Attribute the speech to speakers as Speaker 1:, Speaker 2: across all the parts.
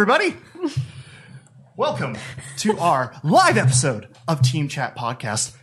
Speaker 1: Everybody? Welcome to our live episode of Team Chat Podcast,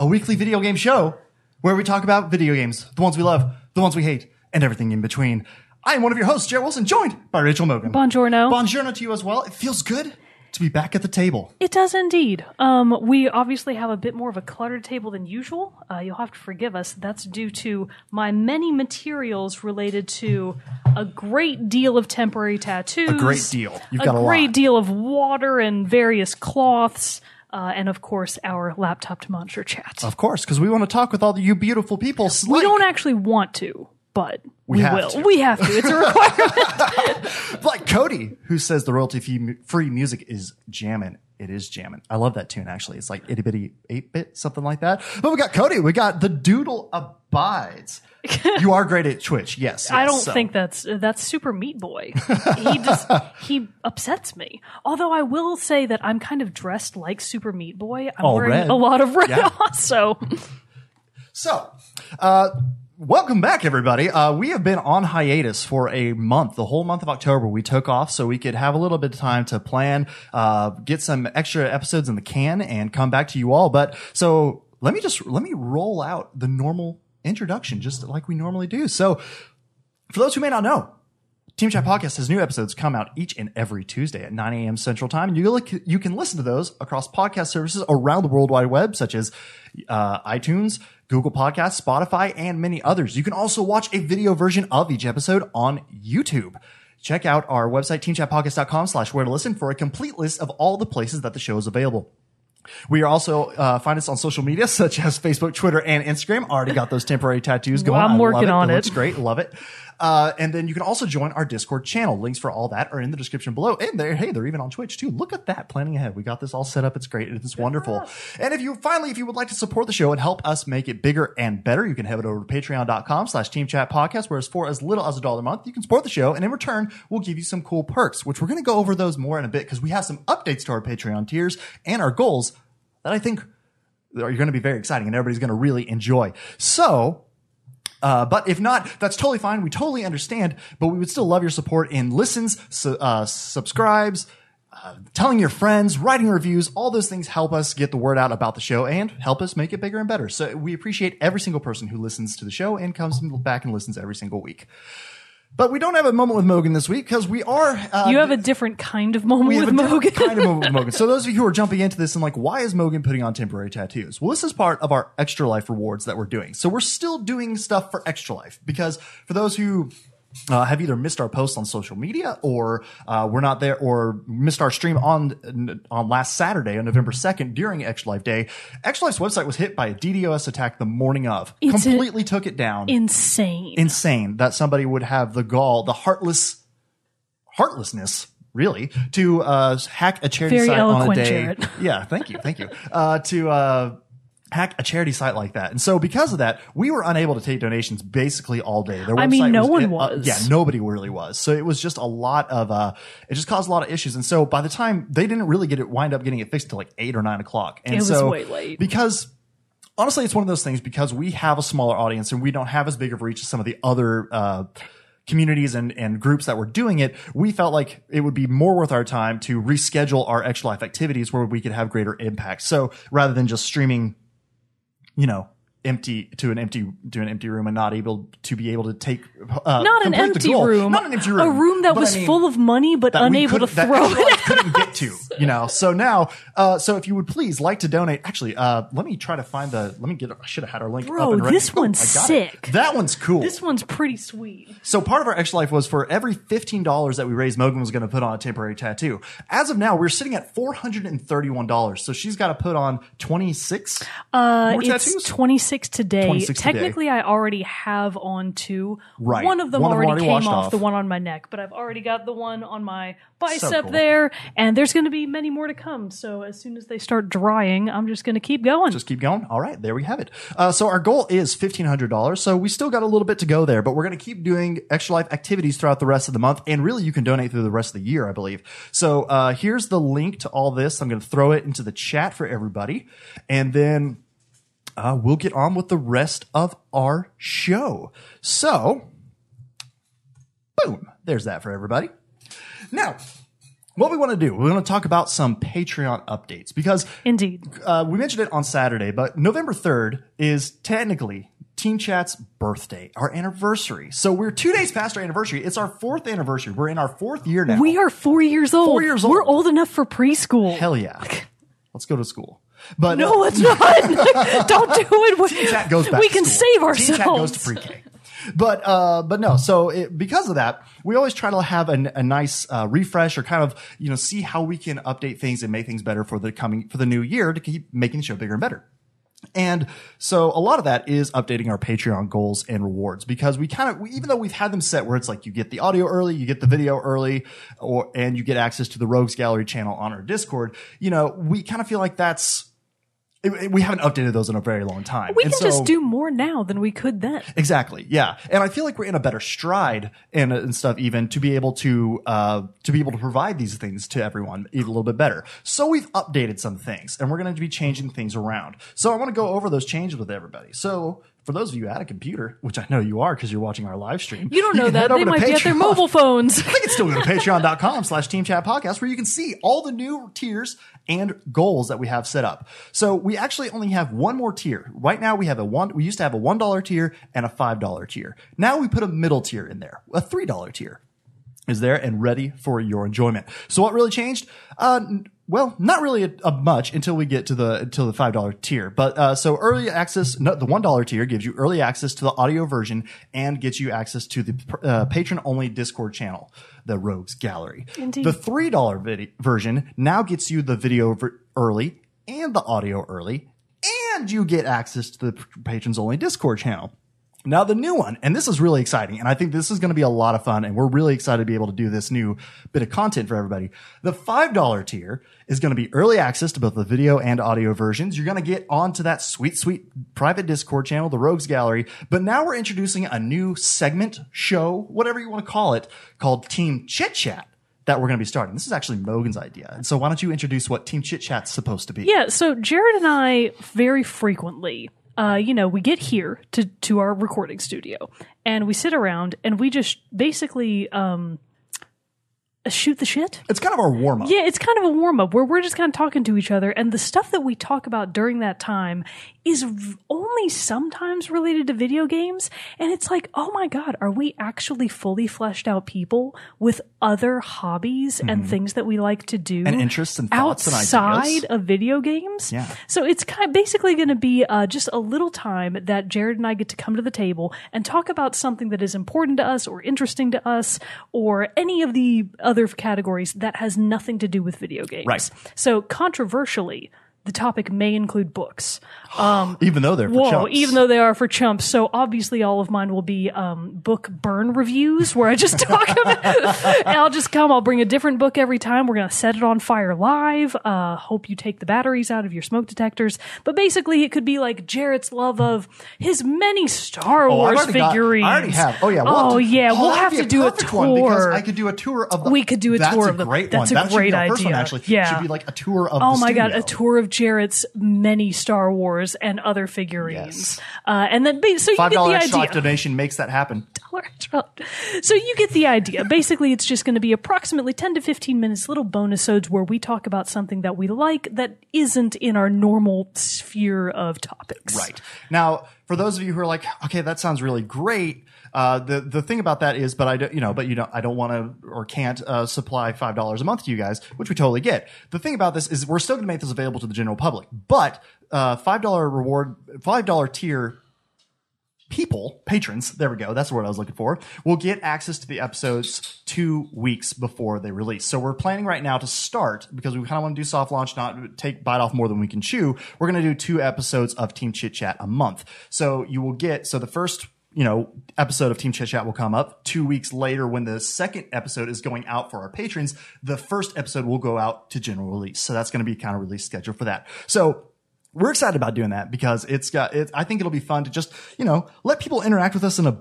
Speaker 1: a weekly video game show where we talk about video games, the ones we love, the ones we hate, and everything in between. I am one of your hosts, Jared Wilson, joined by Rachel Mogan.
Speaker 2: Buongiorno.
Speaker 1: Buongiorno to you as well. It feels good to be back at the table.
Speaker 2: It does indeed. Um, we obviously have a bit more of a cluttered table than usual. Uh, you'll have to forgive us. That's due to my many materials related to a great deal of temporary tattoos.
Speaker 1: A great deal. You've got
Speaker 2: a
Speaker 1: got a
Speaker 2: great
Speaker 1: lot.
Speaker 2: deal of water and various cloths. Uh, and of course, our laptop to monitor chat.
Speaker 1: Of course, because we want to talk with all you beautiful people.
Speaker 2: we don't actually want to, but we,
Speaker 1: have
Speaker 2: will.
Speaker 1: to.
Speaker 2: We have to. It's a requirement.
Speaker 1: like Cody, who says the royalty free music is jammin'. It is jammin'. I love that tune actually. It's like itty bitty eight bit, something like that. But we got Cody. We got the Doodle Abides. you are great at Twitch, yes.
Speaker 2: I don't
Speaker 1: So,
Speaker 2: think that's that's Super Meat Boy. He just he upsets me. Although I will say that I'm kind of dressed like Super Meat Boy. I'm
Speaker 1: All
Speaker 2: wearing
Speaker 1: red.
Speaker 2: a lot of red
Speaker 1: Yeah.
Speaker 2: also.
Speaker 1: So, uh, welcome back, everybody. Uh, we have been on hiatus for a month. The whole month of October, we took off so we could have a little bit of time to plan, uh, get some extra episodes in the can, and come back to you all. But so let me just let me roll out the normal introduction, just like we normally do. So, for those who may not know, Team Chat Podcast has new episodes come out each and every Tuesday at 9 a.m. Central Time. And you, look, you can listen to those across podcast services around the World Wide Web, such as uh, iTunes, Google Podcasts, Spotify, and many others. You can also watch a video version of each episode on YouTube. Check out our website, teamchatpodcast.com slash where to listen for a complete list of all the places that the show is available. We are also uh, find us on social media such as Facebook, Twitter, and Instagram. Already got those temporary tattoos going.
Speaker 2: I'm
Speaker 1: I love
Speaker 2: working on it.
Speaker 1: Looks great. Love it. Uh, and then you can also join our Discord channel. Links for all that are in the description below. And there, hey, they're even on Twitch too. Look at that. Planning ahead. We got this all set up. It's great. It's wonderful. And if you finally, if you would like to support the show and help us make it bigger and better, you can head over to patreon.com slash team chat podcast, where it's for as little as a dollar a month. You can support the show. And in return, we'll give you some cool perks, which we're going to go over those more in a bit because we have some updates to our Patreon tiers and our goals that I think are going to be very exciting and everybody's going to really enjoy. So, uh, but if not, that's totally fine. We totally understand, but we would still love your support in listens, su- uh, subscribes, uh, telling your friends, writing reviews. All those things help us get the word out about the show and help us make it bigger and better. So we appreciate every single person who listens to the show and comes back and listens every single week. But we don't have a moment with Mogan this week because we are. Uh,
Speaker 2: You have a different kind of moment
Speaker 1: we have
Speaker 2: with
Speaker 1: a
Speaker 2: Mogan.
Speaker 1: kind of moment with Mogan. So those of you who are jumping into this and like, why is Mogan putting on temporary tattoos? Well, this is part of our extra life rewards that we're doing. So we're still doing stuff for extra life because for those who uh, have either missed our posts on social media or uh, we're not there or missed our stream on on last Saturday on November 2nd during Extra Life Day. Extra Life's website was hit by a DDoS attack the morning of.
Speaker 2: It's
Speaker 1: Completely took it down
Speaker 2: Insane.
Speaker 1: insane that somebody would have the gall, the heartless, heartlessness, really, to uh, hack a charity
Speaker 2: Very
Speaker 1: site on a day.
Speaker 2: Jared.
Speaker 1: Yeah, thank you, thank you. Uh, to uh, hack a charity site like that, and so because of that, we were unable to take donations basically all day. Their
Speaker 2: I mean, no
Speaker 1: was-
Speaker 2: one
Speaker 1: uh,
Speaker 2: was.
Speaker 1: yeah, nobody really was. So it was just a lot of. Uh, it just caused a lot of issues, and so by the time they didn't really get it, wind up getting it fixed till like eight or nine o'clock, and
Speaker 2: It was
Speaker 1: so
Speaker 2: way late.
Speaker 1: because honestly, it's one of those things because we have a smaller audience and we don't have as big of reach as some of the other uh, communities and, and groups that were doing it. We felt like it would be more worth our time to reschedule our extra life activities where we could have greater impact. So rather than just streaming, you know, empty to an empty to an empty room and not able to be able to take uh,
Speaker 2: not an empty room.
Speaker 1: not an empty room,
Speaker 2: A room that
Speaker 1: but I
Speaker 2: was
Speaker 1: mean-
Speaker 2: full of money but unable to throw it.
Speaker 1: couldn't get to, you know. So now, uh, so if you would please like to donate, actually, uh, let me try to find the. Let me get. I should have had our link.
Speaker 2: Bro,
Speaker 1: up and ready.
Speaker 2: this
Speaker 1: Oh,
Speaker 2: one's
Speaker 1: I got
Speaker 2: sick.
Speaker 1: It. That one's cool.
Speaker 2: This one's pretty sweet.
Speaker 1: So part of our extra life was for every fifteen dollars that we raised, Mogan was going to put on a temporary tattoo. As of now, we're sitting at four hundred and thirty-one dollars. So she's got to put on twenty-six
Speaker 2: Uh,
Speaker 1: more
Speaker 2: it's
Speaker 1: tattoos.
Speaker 2: 26 today.
Speaker 1: 26 today.
Speaker 2: Technically, I already have on two.
Speaker 1: Right.
Speaker 2: One of them
Speaker 1: One
Speaker 2: already,
Speaker 1: already
Speaker 2: came off,
Speaker 1: off.
Speaker 2: the one on my neck, but I've already got the one on my bicep
Speaker 1: cool.
Speaker 2: there, and there's going to be many more to come. So as soon as they start drying, I'm just going to keep going.
Speaker 1: Just keep going. All right, there we have it. Uh, so our goal is fifteen hundred dollars. So we still got a little bit to go there, but we're going to keep doing extra life activities throughout the rest of the month, and really you can donate through the rest of the year, I believe. So uh, here's the link to all this. I'm going to throw it into the chat for everybody, and then uh, we'll get on with the rest of our show. So, boom, there's that for everybody. Now, what we want to do, we want to talk about some Patreon updates because
Speaker 2: Indeed.
Speaker 1: uh, we mentioned it on Saturday, but November 3rd is technically Team Chat's birthday, our anniversary. So we're two days past our anniversary. It's our fourth anniversary. We're in our fourth year now.
Speaker 2: We are four years old.
Speaker 1: Four years old.
Speaker 2: We're
Speaker 1: old.
Speaker 2: old enough for preschool.
Speaker 1: Hell yeah. Let's go to school. But
Speaker 2: no, let's not. Don't do it.
Speaker 1: Chat goes back
Speaker 2: we
Speaker 1: to
Speaker 2: can
Speaker 1: school.
Speaker 2: save ourselves.
Speaker 1: Chat goes to pre-K. But uh, but no. So it, because of that, we always try to have a, a nice uh, refresh or kind of you know see how we can update things and make things better for the coming for the new year to keep making the show bigger and better. And so a lot of that is updating our Patreon goals and rewards because we kind of, even though we've had them set where it's like you get the audio early, you get the video early, or, and you get access to the Rogues Gallery channel on our Discord, you know, we kind of feel like that's, it- it- we haven't updated those in a very long time.
Speaker 2: we
Speaker 1: And
Speaker 2: can
Speaker 1: so-
Speaker 2: just do more now than we could then.
Speaker 1: Exactly. Yeah. And I feel like we're in a better stride and, and stuff even to be able to, uh, to be able to provide these things to everyone even a little bit better. So we've updated some things and we're going to be changing things around. So I want to go over those changes with everybody. So for those of you at a computer, which I know you are because you're watching our live stream.
Speaker 2: You don't know that. They might be at their mobile phones.
Speaker 1: I can still go to patreon.com slash team chat podcast where you can see all the new tiers and goals that we have set up. So we actually only have one more tier. Right now we have a one, we used to have a $1 tier and a $5 tier. Now we put a middle tier in there, a $3 tier is there and ready for your enjoyment. So what really changed? Uh, well, not really a, a much until we get to the until the five dollar tier. But uh, so early access, no, the one dollar tier gives you early access to the audio version and gets you access to the uh, patron only Discord channel, the Rogues Gallery.
Speaker 2: Indeed.
Speaker 1: The three dollar vid- version now gets you the video ver- early and the audio early, and you get access to the patrons only Discord channel. Now the new one, and this is really exciting, and I think this is going to be a lot of fun, and we're really excited to be able to do this new bit of content for everybody. The $5 tier is going to be early access to both the video and audio versions. You're going to get onto that sweet, sweet private Discord channel, the Rogues Gallery, but now we're introducing a new segment, show, whatever you want to call it, called Team Chit Chat that we're going to be starting. This is actually Mogan's idea. And so why don't you introduce what Team Chit Chat's supposed to be?
Speaker 2: Yeah, so Jared and I very frequently, uh, you know, we get here to to our recording studio. And we sit around and we just basically um, shoot the shit.
Speaker 1: It's kind of our warm up.
Speaker 2: Yeah, it's kind of a warm up where we're just kind of talking to each other, and the stuff that we talk about during that time is only sometimes related to video games. And it's like, oh my god, are we actually fully fleshed out people with other hobbies and things that we like to do
Speaker 1: Mm-hmm. And interests and thoughts and
Speaker 2: outside
Speaker 1: ideas?
Speaker 2: of video games?
Speaker 1: Yeah.
Speaker 2: So it's kind of basically going to be uh, just a little time that Jared and I get to come to the table and talk about something that is important to us or interesting to us or any of the other categories that has nothing to do with video games.
Speaker 1: Right.
Speaker 2: So controversially, the topic may include books. Um,
Speaker 1: Even though they're for
Speaker 2: Whoa,
Speaker 1: chumps.
Speaker 2: even though they are for chumps. So obviously all of mine will be um, book burn reviews where I just talk about and I'll just come, I'll bring a different book every time. We're going to set it on fire live. Uh, hope you take the batteries out of your smoke detectors. But basically it could be like Jared's love of his many Star
Speaker 1: Oh,
Speaker 2: Wars
Speaker 1: already got-
Speaker 2: figurines.
Speaker 1: I already have. Oh yeah. We'll
Speaker 2: oh
Speaker 1: have to,
Speaker 2: yeah, we'll have to do a tour.
Speaker 1: because I could do a tour of the.
Speaker 2: We could do a
Speaker 1: that's
Speaker 2: tour
Speaker 1: a
Speaker 2: of the-
Speaker 1: great
Speaker 2: that's
Speaker 1: one.
Speaker 2: a
Speaker 1: that
Speaker 2: great
Speaker 1: first one
Speaker 2: idea.
Speaker 1: actually.
Speaker 2: Yeah.
Speaker 1: should be like a tour of.
Speaker 2: Oh my god, a tour of Jared's many Star Wars and other figurines.
Speaker 1: Yes.
Speaker 2: Uh, and then so you
Speaker 1: Five
Speaker 2: get the idea.
Speaker 1: donation makes that happen.
Speaker 2: So you get the idea. Basically, it's just going to be approximately 10 to 15 minutes, little bonusodes where we talk about something that we like that isn't in our normal sphere of topics.
Speaker 1: Right now, for those of you who are like, okay, that sounds really great. Uh, the the thing about that is, but I don't, you know, but you know, I don't want to or can't uh, supply five dollars a month to you guys, which we totally get. The thing about this is, we're still going to make this available to the general public, but uh, five dollar reward, five dollar tier people, patrons, there we go, that's the word I was looking for, will get access to the episodes two weeks before they release. So we're planning right now to start, because we kind of want to do soft launch, not take bite off more than we can chew. We're going to do two episodes of Team Chit Chat a month. So you will get, so the first you know, episode of Team Chit Chat will come up two weeks later when the second episode is going out for our patrons. The first episode will go out to general release. So that's going to be kind of release schedule for that. So we're excited about doing that because it's got it. I think it'll be fun to just you know let people interact with us in a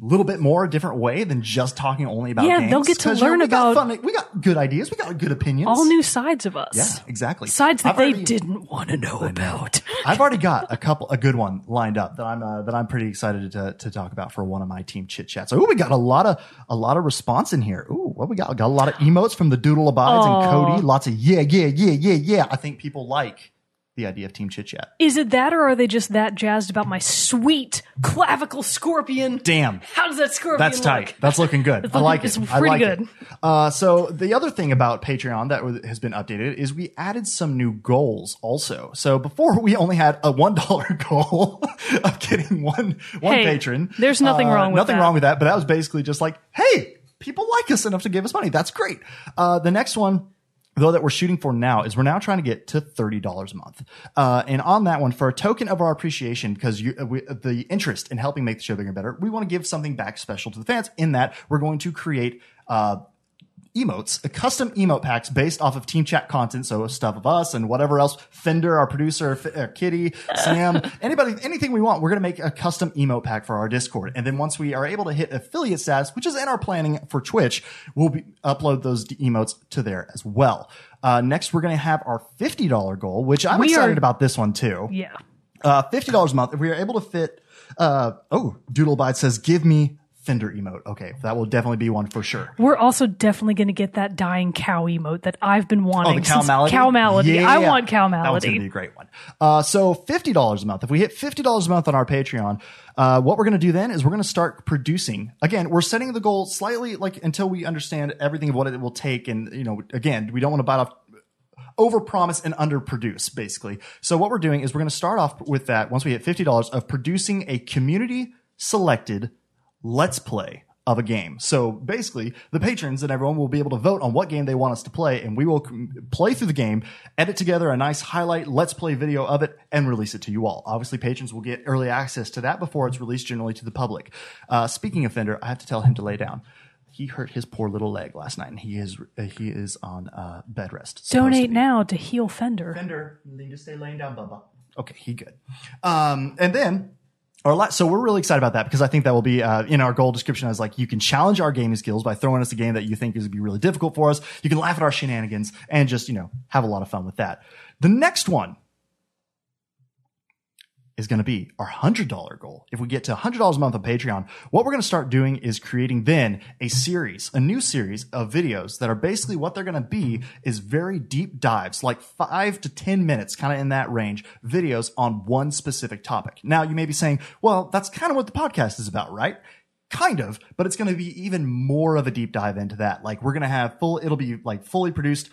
Speaker 1: little bit more different way than just talking only about
Speaker 2: Yeah,
Speaker 1: games.
Speaker 2: they'll get to
Speaker 1: 'Cause, you know,
Speaker 2: learn
Speaker 1: we got
Speaker 2: about-
Speaker 1: fun- we got good ideas, we got good opinions.
Speaker 2: All new sides of us.
Speaker 1: Yeah, exactly.
Speaker 2: Sides that
Speaker 1: I've
Speaker 2: they
Speaker 1: already-
Speaker 2: didn't want to know about.
Speaker 1: I've already got a couple, a good one lined up that I'm uh, that I'm pretty excited to to talk about for one of my team chit chats. Oh, we got a lot of a lot of response in here. Ooh, what we got? We got a lot of emotes from the Doodle Abides and Cody. Lots of yeah, yeah, yeah, yeah, yeah. I think people like the idea of team chit chat.
Speaker 2: Is it that, or are they just that jazzed about my sweet clavicle scorpion?
Speaker 1: Damn.
Speaker 2: How does that scorpion look?
Speaker 1: That's
Speaker 2: look?
Speaker 1: tight. That's looking good. I
Speaker 2: looking-
Speaker 1: like
Speaker 2: it's
Speaker 1: it. I
Speaker 2: pretty
Speaker 1: like
Speaker 2: good.
Speaker 1: it. Uh, so the other thing about Patreon that has been updated is we added some new goals also. So before we only had a one dollar goal of getting one one
Speaker 2: Hey,
Speaker 1: patron.
Speaker 2: there's nothing
Speaker 1: Uh,
Speaker 2: wrong with
Speaker 1: nothing
Speaker 2: that.
Speaker 1: wrong with that. But that was basically just like, hey, people like us enough to give us money. That's great. Uh, the next one though that we're shooting for now is we're now trying to get to $30 a month. Uh, and on that one for a token of our appreciation because you, uh, we, the interest in helping make the show bigger and better we want to give something back special to the fans in that we're going to create uh, emotes, uh, custom emote packs based off of Team Chat content. So stuff of us and whatever else. Fender, our producer, F- uh, Kitty, Sam, anybody, anything we want. We're going to make a custom emote pack for our Discord. And then once we are able to hit affiliate status, which is in our planning for Twitch, we'll be, upload those emotes to there as well. Uh, next, we're going to have our $50 goal, which I'm
Speaker 2: We
Speaker 1: excited
Speaker 2: are-
Speaker 1: about this one too.
Speaker 2: Yeah.
Speaker 1: Uh, fifty dollars a month. If we are able to fit, uh, oh, Doodlebite says, "Give me Fender emote." Okay, that will definitely be one for sure.
Speaker 2: We're also definitely going to get that dying cow emote that I've been wanting.
Speaker 1: Oh, the cow malady.
Speaker 2: Cow malady.
Speaker 1: Yeah.
Speaker 2: I want cow
Speaker 1: That one's gonna be a great one. Uh, so fifty dollars a month. If we hit fifty dollars a month on our Patreon, uh, what we're going to do then is we're going to start producing. Again, we're setting the goal slightly like until we understand everything of what it will take, and you know, again, we don't want to bite off overpromise and underproduce basically. So what we're doing is we're going to start off with that once we hit $50 of producing a community selected let's play of a game. So basically, the patrons and everyone will be able to vote on what game they want us to play, and we will play through the game, edit together a nice highlight, let's play video of it, and release it to you all. Obviously, patrons will get early access to that before it's released generally to the public. Uh, speaking of Fender, I have to tell him to lay down. He hurt his poor little leg last night, and he is uh, he is on uh, bed rest. supposed to
Speaker 2: Donate now to heal Fender.
Speaker 1: Fender, you need to stay laying down, Bubba. Okay, he good. Um, and then la- so we're really excited about that because I think that will be uh, in our goal description as like you can challenge our gaming skills by throwing us a game that you think is going to be really difficult for us. You can laugh at our shenanigans and just you know have a lot of fun with that. The next one is going to be our $100 goal. If we get to $100 a month on Patreon, what we're going to start doing is creating then a series, a new series of videos that are basically what they're going to be is very deep dives, like five to 10 minutes, kind of in that range, videos on one specific topic. Now you may be saying, well, that's kind of what the podcast is about, right? Kind of, but it's going to be even more of a deep dive into that. Like we're going to have full, it'll be like fully produced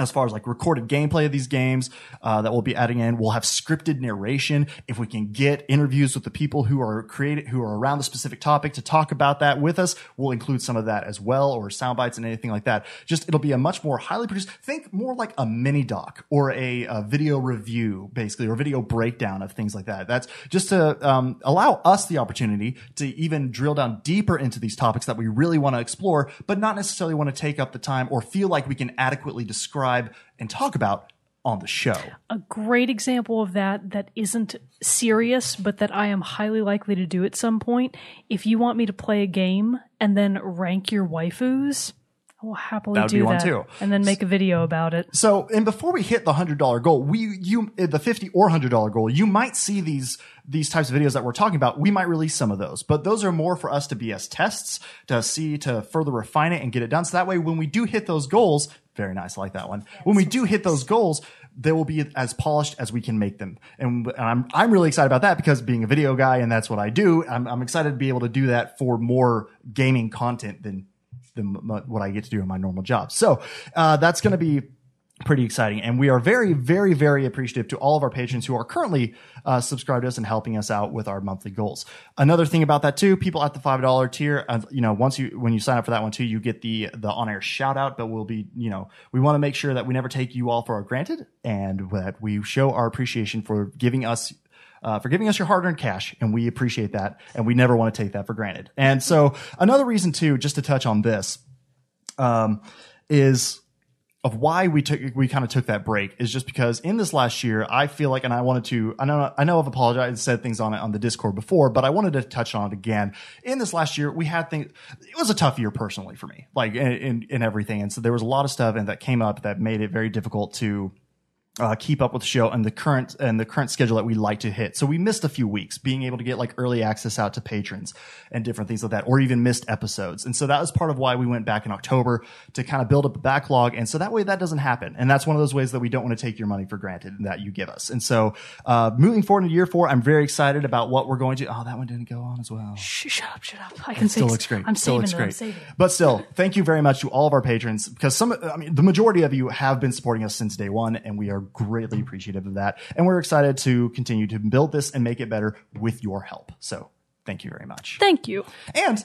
Speaker 1: as far as like recorded gameplay of these games uh, that we'll be adding in. We'll have scripted narration. If we can get interviews with the people who are created who are around the specific topic to talk about that with us we'll include some of that as well or sound bites and anything like that. Just it'll be a much more highly produced think more like a mini doc or a, a video review basically or video breakdown of things like that. That's just to um, allow us the opportunity to even drill down deeper into these topics that we really want to explore but not necessarily want to take up the time or feel like we can adequately describe and talk about on the show.
Speaker 2: A great example of that that isn't serious, but that I am highly likely to do at some point. If you want me to play a game and then rank your waifus, I will happily
Speaker 1: That would
Speaker 2: do
Speaker 1: be one
Speaker 2: that,
Speaker 1: too.
Speaker 2: and then make a video about it.
Speaker 1: So, and before we hit the hundred dollar goal, we you eh, the fifty or hundred dollar goal, you might see these these types of videos that we're talking about. We might release some of those, but those are more for us to be as tests to see to further refine it and get it done. So that way, when we do hit those goals, very nice, I like that one. When we do hit those goals, they will be as polished as we can make them, and, and I'm I'm really excited about that because being a video guy and that's what I do. I'm I'm excited to be able to do that for more gaming content than than what I get to do in my normal job. So uh, that's going to be pretty exciting. And we are very, very, very appreciative to all of our patrons who are currently uh, subscribed to us and helping us out with our monthly goals. Another thing about that too, people at the five dollar tier, uh, you know, once you when you sign up for that one too, you get the the on air shout out. But we'll be, you know, we want to make sure that we never take you all for granted, and that we show our appreciation for giving us uh, for giving us your hard-earned cash, and we appreciate that, and we never want to take that for granted. And so, another reason too, just to touch on this, um, is of why we took we kind of took that break is just because in this last year I feel like and I wanted to I know I know I've apologized and said things on it on the Discord before but I wanted to touch on it again in this last year we had things it was a tough year personally for me like in in, in everything and so there was a lot of stuff and that came up that made it very difficult to uh, keep up with the show and the current and the current schedule that we like to hit. So we missed a few weeks being able to get like early access out to patrons and different things like that, or even missed episodes. And so that was part of why we went back in October to kind of build up a backlog. And so that way that doesn't happen. And that's one of those ways that we don't want to take your money for granted that you give us. And so uh, moving forward into year four, I'm very excited about what we're going to. Oh, that one didn't go on as well.
Speaker 2: Shh, shut up, shut up. I can
Speaker 1: Still looks great.
Speaker 2: I'm
Speaker 1: still
Speaker 2: saving
Speaker 1: looks
Speaker 2: it.
Speaker 1: great.
Speaker 2: I'm saving.
Speaker 1: But still, thank you very much to all of our patrons because some, I mean, the majority of you have been supporting us since day one, and we are greatly appreciative of that. And we're excited to continue to build this and make it better with your help. So thank you very much.
Speaker 2: Thank you.
Speaker 1: And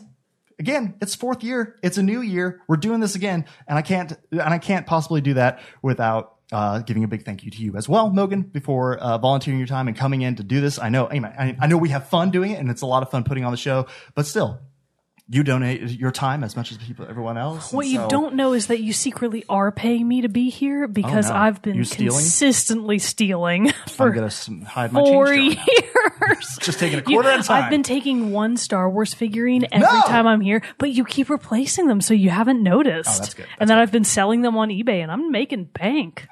Speaker 1: again, it's fourth year. It's a new year. We're doing this again, and I can't and I can't possibly do that without uh, giving a big thank you to you as well, Mogan, before uh, volunteering your time and coming in to do this. I know, I, I know we have fun doing it, and it's a lot of fun putting on the show. But still, you donate your time as much as people, everyone else.
Speaker 2: What
Speaker 1: and
Speaker 2: you don't know is that you secretly are paying me to be here because
Speaker 1: Oh, no.
Speaker 2: I've been
Speaker 1: You stealing?
Speaker 2: consistently stealing
Speaker 1: I'm
Speaker 2: for
Speaker 1: gonna hide my
Speaker 2: four years.
Speaker 1: Just taking a
Speaker 2: You-
Speaker 1: quarter at a time.
Speaker 2: I've been taking one Star Wars figurine every
Speaker 1: No!
Speaker 2: time I'm here, but you keep replacing them, so you haven't noticed.
Speaker 1: Oh, that's good. That's
Speaker 2: and then I've been selling them on eBay, and I'm making bank.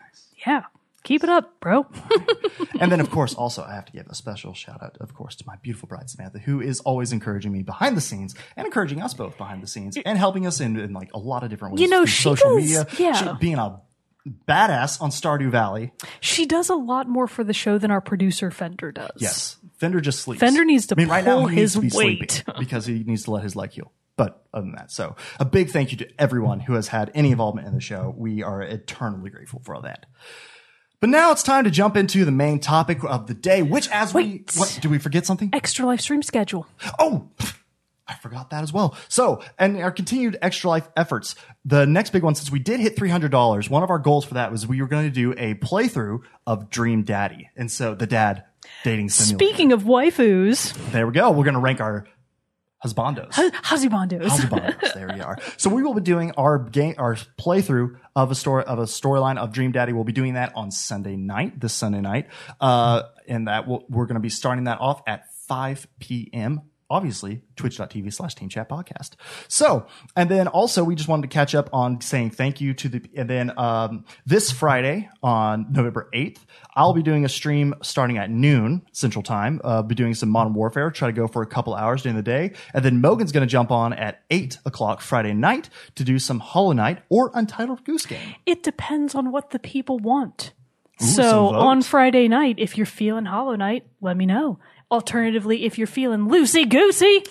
Speaker 2: Yeah, keep it up, bro.
Speaker 1: and then, of course, also I have to give a special shout out, of course, to my beautiful bride Samantha, who is always encouraging me behind the scenes and encouraging us both behind the scenes and helping us in, in like a lot of different ways.
Speaker 2: You know, she
Speaker 1: social
Speaker 2: does-
Speaker 1: media,
Speaker 2: yeah.
Speaker 1: she- being a badass on Stardew Valley.
Speaker 2: she does a lot more for the show than our producer Fender does.
Speaker 1: Yes, Fender just sleeps.
Speaker 2: Fender needs to
Speaker 1: I mean, right now he needs
Speaker 2: his
Speaker 1: to be
Speaker 2: weight.
Speaker 1: because he needs to let his leg heal. But other than that, so a big thank you to everyone who has had any involvement in the show. We are eternally grateful for all that. But now it's time to jump into the main topic of the day, which as
Speaker 2: Wait.
Speaker 1: we, what, did we forget something?
Speaker 2: Extra live stream schedule.
Speaker 1: Oh, I forgot that as well. So, and our continued extra life efforts. The next big one, since we did hit $300, one of our goals for that was we were going to do a playthrough of Dream Daddy. And so the dad dating simulator.
Speaker 2: Speaking of waifus,
Speaker 1: there we go. We're going to rank our husbandos.
Speaker 2: Husbandos.
Speaker 1: Husbandos. there we are. So we will be doing our game, our playthrough of a story of a storyline of Dream Daddy. We'll be doing that on Sunday night, this Sunday night, uh, and that we'll, we're going to be starting that off at 5 p.m. Obviously, twitch.tv slash team chat podcast. So, and then also we just wanted to catch up on saying thank you to the, and then, um, this Friday on November 8th, I'll be doing a stream starting at noon central time. Uh, be doing some modern warfare, try to go for a couple hours during the day. And then Mogan's going to jump on at eight o'clock Friday night to do some Hollow Knight or Untitled Goose Game.
Speaker 2: It depends on what the people want.
Speaker 1: some
Speaker 2: so on. Friday night, if you're feeling Hollow Knight, let me know. Alternatively, if you're feeling loosey goosey,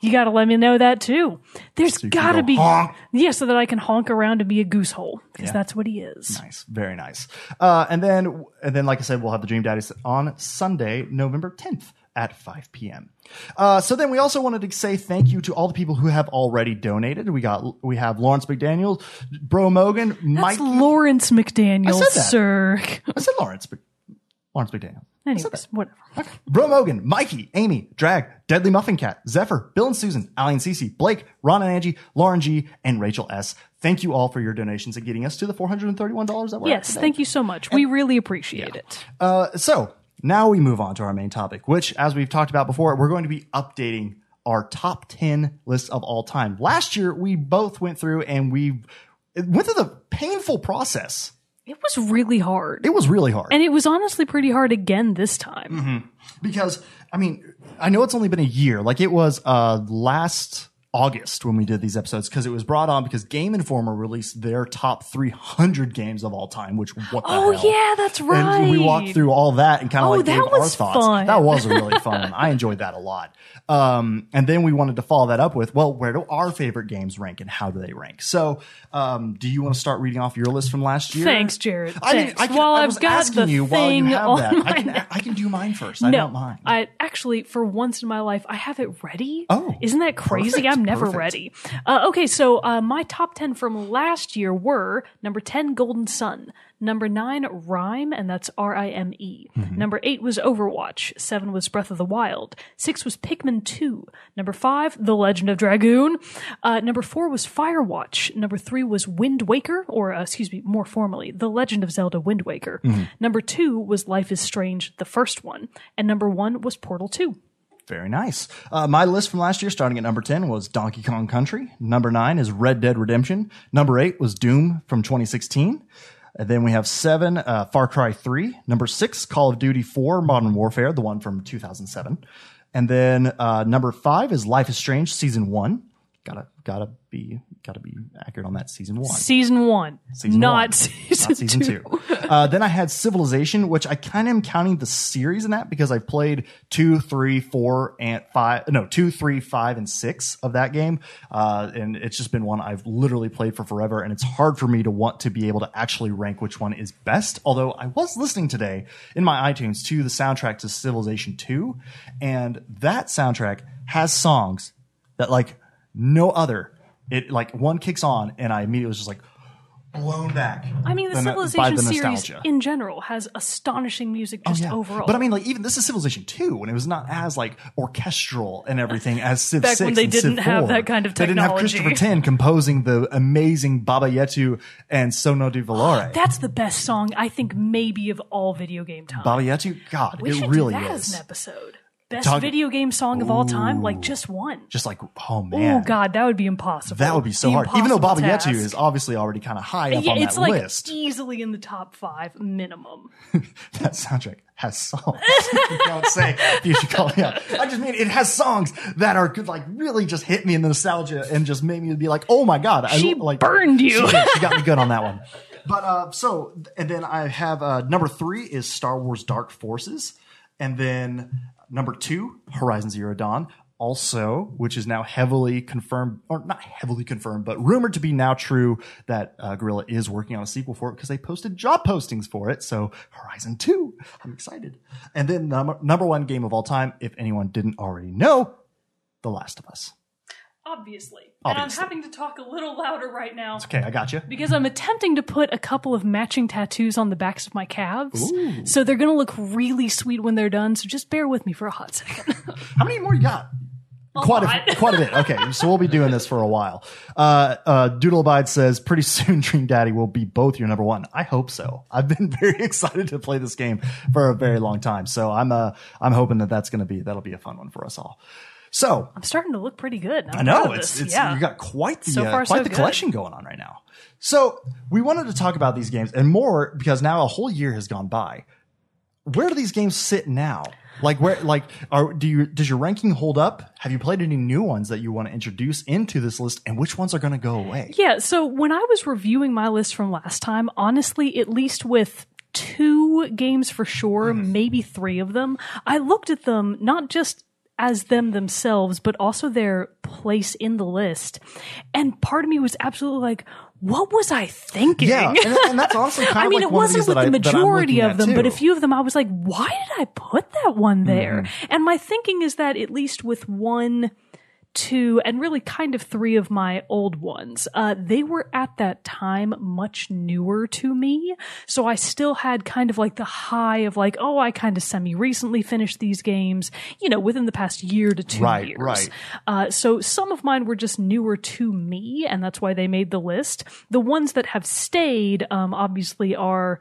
Speaker 2: you got to let me know that too. There's
Speaker 1: can
Speaker 2: got to
Speaker 1: go
Speaker 2: be
Speaker 1: honk.
Speaker 2: yeah, so that I can honk around and be a goose hole because
Speaker 1: Yeah.
Speaker 2: that's what he is.
Speaker 1: Nice, very nice. Uh, and then, and then, like I said, we'll have the Dream Daddies on Sunday, November 10th at 5 p.m. Uh, so then we also wanted to say thank you to all the people who have already donated. We got, we have Lawrence McDaniel, Bro Mogan, Mike.
Speaker 2: That's Lawrence McDaniel,
Speaker 1: I said that.
Speaker 2: sir.
Speaker 1: I said Lawrence, but Lawrence McDaniel.
Speaker 2: Anyways, whatever.
Speaker 1: Bro Mogan, Mikey, Amy, Drag, Deadly Muffin Cat, Zephyr, Bill and Susan, Ali and Cece, Blake, Ron and Angie, Lauren G, and Rachel S. Thank you all for your donations and getting us to the $431 that we're
Speaker 2: Yes, thank you so much. We really appreciate it.
Speaker 1: Uh, so now we move on to our main topic, which, as we've talked about before, we're going to be updating our top 10 lists of all time. Last year, we both went through and we went through the painful process.
Speaker 2: It was really hard.
Speaker 1: It was really hard.
Speaker 2: and it was honestly pretty hard again this time.
Speaker 1: Mm-hmm. because I mean, I know it's only been a year. Like it was uh last August when we did these episodes because it was brought on because Game Informer released their top 300 games of all time. Which what the
Speaker 2: Oh
Speaker 1: hell?
Speaker 2: yeah, that's right.
Speaker 1: And we walked through all that and kind of
Speaker 2: Oh,
Speaker 1: like
Speaker 2: that
Speaker 1: gave our
Speaker 2: was
Speaker 1: thoughts.
Speaker 2: fun.
Speaker 1: That was really fun. I enjoyed that a lot. Um, and then we wanted to follow that up with, well, where do our favorite games rank and how do they rank? So, um, do you want to start reading off your list from last year?
Speaker 2: Thanks, Jared.
Speaker 1: I mean,
Speaker 2: Thanks.
Speaker 1: I can,
Speaker 2: While
Speaker 1: I
Speaker 2: I've
Speaker 1: was
Speaker 2: got
Speaker 1: asking
Speaker 2: the
Speaker 1: you while you have that. I can, I can do mine first. I
Speaker 2: no,
Speaker 1: don't mind.
Speaker 2: I actually, for once in my life, I have it ready.
Speaker 1: Oh,
Speaker 2: isn't that crazy?
Speaker 1: perfect,
Speaker 2: I'm never
Speaker 1: perfect.
Speaker 2: ready. Uh, okay, so uh, my top ten from last year were number ten, Golden Sun, Number nine, Rime, and that's R I M E.
Speaker 1: Mm-hmm.
Speaker 2: Number eight was Overwatch. Seven was Breath of the Wild. Six was Pikmin 2. Number five, The Legend of Dragoon. Uh, number four was Firewatch. Number three was Wind Waker, or uh, excuse me, more formally, The Legend of Zelda Wind Waker.
Speaker 1: Mm-hmm.
Speaker 2: Number two was Life is Strange, the first one. And number one was Portal 2.
Speaker 1: Very nice. Uh, my list from last year, starting at number 10, was Donkey Kong Country. Number 9 is Red Dead Redemption. Number 8 was Doom from 2016. And then we have 7, uh, Far Cry 3. Number 6, Call of Duty 4 Modern Warfare, the one from 2007. And then uh, number 5 is Life is Strange Season 1. Gotta, gotta be, gotta be accurate on that season one.
Speaker 2: Season one,
Speaker 1: Season
Speaker 2: not
Speaker 1: one.
Speaker 2: season,
Speaker 1: not season
Speaker 2: two.
Speaker 1: two. Uh, then I had Civilization, which I kind of am counting the series in that because I've played two, three, four, and five. No, two, three, five, and six of that game, uh, and it's just been one I've literally played for forever, and it's hard for me to want to be able to actually rank which one is best. Although I was listening today in my iTunes to the soundtrack to Civilization Two, and that soundtrack has songs that like no other. It like one kicks on, and I immediately was just like blown back.
Speaker 2: I mean, the
Speaker 1: by
Speaker 2: Civilization
Speaker 1: the
Speaker 2: series
Speaker 1: nostalgia.
Speaker 2: in general has astonishing music just oh,
Speaker 1: Yeah.
Speaker 2: overall.
Speaker 1: But I mean, like even this is Civilization Two, when it was not as like orchestral and everything as Civ
Speaker 2: Back
Speaker 1: Six.
Speaker 2: when they
Speaker 1: and Civ
Speaker 2: didn't have
Speaker 1: 4.
Speaker 2: that kind of technology.
Speaker 1: They didn't have. Christopher Tin composing the amazing Baba Yetu and Sogno di Volare.
Speaker 2: That's the best song I think maybe of all video game time.
Speaker 1: Baba Yetu, God,
Speaker 2: we
Speaker 1: it
Speaker 2: should
Speaker 1: really
Speaker 2: do that
Speaker 1: is.
Speaker 2: as an episode. Best
Speaker 1: Talk-
Speaker 2: video game song of all time, like just one.
Speaker 1: Just like, oh man,
Speaker 2: Oh god, that would be impossible.
Speaker 1: that would be so
Speaker 2: The
Speaker 1: hard. Even though Baba Yetu is obviously already kind of high up
Speaker 2: yeah,
Speaker 1: on
Speaker 2: it's
Speaker 1: that
Speaker 2: like
Speaker 1: list.
Speaker 2: easily in the top five minimum.
Speaker 1: that soundtrack has songs. Don't say you should call me yeah. I just mean it has songs that are good, like really just hit me in the nostalgia and just made me be like, oh my god, I
Speaker 2: She
Speaker 1: like
Speaker 2: burned you.
Speaker 1: She, did. She got me good on that one. But uh, so and then I have uh, number three is Star Wars Dark Forces, and then number two Horizon Zero Dawn. Also, which is now heavily confirmed, or not heavily confirmed, but rumored to be now true that uh, Guerrilla is working on a sequel for it because they posted job postings for it. So Horizon 2, I'm excited. And then number, number one game of all time, if anyone didn't already know, The Last of Us.
Speaker 2: Obviously.
Speaker 1: Obviously.
Speaker 2: And I'm having to talk a little louder right now.
Speaker 1: It's Okay, I got you.
Speaker 2: Because I'm attempting to put a couple of matching tattoos on the backs of my calves. So they're going to look really sweet when they're done. So just bear with me for a hot second.
Speaker 1: How many more you got? quite a quite a bit. Okay, so we'll be doing this for a while. Uh, uh, Doodle Abide says, "Pretty soon, Dream Daddy will be both your number one." I hope so. I've been very excited to play this game for a very long time, so I'm uh, I'm hoping that that's going to be that'll be a fun one for us all. So
Speaker 2: I'm starting to look pretty good. I'm
Speaker 1: I know it's it's
Speaker 2: yeah.
Speaker 1: you got quite the
Speaker 2: So
Speaker 1: uh, quite
Speaker 2: so
Speaker 1: the
Speaker 2: good.
Speaker 1: collection going on right now. So we wanted to talk about these games and more because now a whole year has gone by. Where do these games sit now? Like where like are do you does your ranking hold up? Have you played any new ones that you want to introduce into this list and which ones are going to go away?
Speaker 2: Yeah, so when I was reviewing my list from last time, honestly, at least with two games for sure, maybe three of them, I looked at them not just as them themselves, but also their place in the list. And part of me was absolutely like, what was I thinking?
Speaker 1: Yeah, and, and that's honestly kind
Speaker 2: I mean,
Speaker 1: like
Speaker 2: it wasn't with the
Speaker 1: I-
Speaker 2: majority of them, but a few of them I was like, why did I put that one there?
Speaker 1: Mm-hmm.
Speaker 2: And my thinking is that at least with one, two, and really kind of three of my old ones, uh, they were at that time much newer to me. So I still had kind of like the high of like, oh, I kind of semi recently finished these games, you know, within the past year to two
Speaker 1: Right,
Speaker 2: years.
Speaker 1: right.
Speaker 2: Uh, so some of mine were just newer to me, and that's why they made the list. The ones that have stayed, um, obviously, are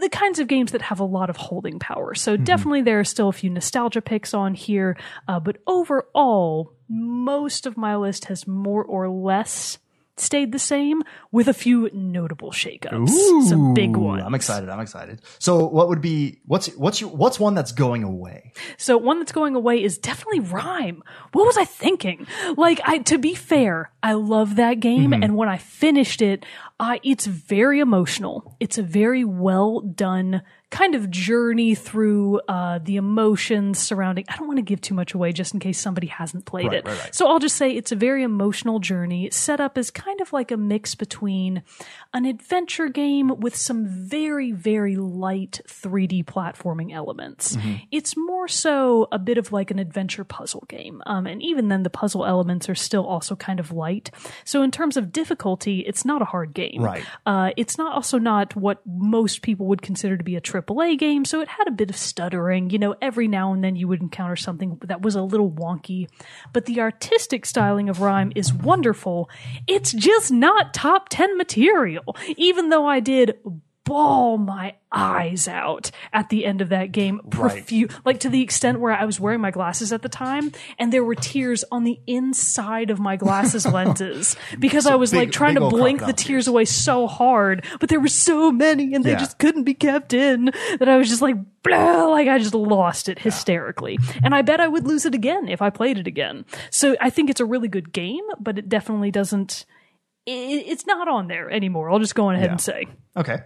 Speaker 2: the kinds of games that have a lot of holding power. So definitely there are still a few nostalgia picks on here, uh, but overall, most of my list has more or less stayed the same with a few notable shakeups. Some big
Speaker 1: Ooh,
Speaker 2: ones.
Speaker 1: I'm excited. I'm excited. So what would be what's what's your what's one that's going away?
Speaker 2: So one that's going away is definitely Rime. What was I thinking? Like, I to be fair, I love that game, mm-hmm. and when I finished it, I it's very emotional. It's a very well done kind of journey through uh, the emotions surrounding. I don't want to give too much away, just in case somebody hasn't played
Speaker 1: Right,
Speaker 2: it.
Speaker 1: right, right.
Speaker 2: So I'll just say it's a very emotional journey, set up as kind of like a mix between an adventure game with some very, very light 3D platforming elements. It's more so a bit of like an adventure puzzle game. Um, and even then, the puzzle elements are still also kind of light. So in terms of difficulty, it's not a hard game.
Speaker 1: Right.
Speaker 2: Uh, it's not also not what most people would consider to be a AAA game, so it had a bit of stuttering. You know, every now and then you would encounter something that was a little wonky, but the artistic styling of Rime is wonderful. It's just not top 10 material, even though I did bawl my eyes out at the end of that game
Speaker 1: Right.
Speaker 2: like to the extent where I was wearing my glasses at the time and there were tears on the inside of my glasses lenses because I was
Speaker 1: big-
Speaker 2: like trying to blink the tears away so hard but there were so many and they
Speaker 1: Yeah.
Speaker 2: just couldn't be kept in that I was just like blah, like I just lost it hysterically and I bet I would lose it again if I played it again so I think it's a really good game but it definitely doesn't it's not on there anymore I'll just go on ahead
Speaker 1: Yeah.
Speaker 2: and say
Speaker 1: Okay.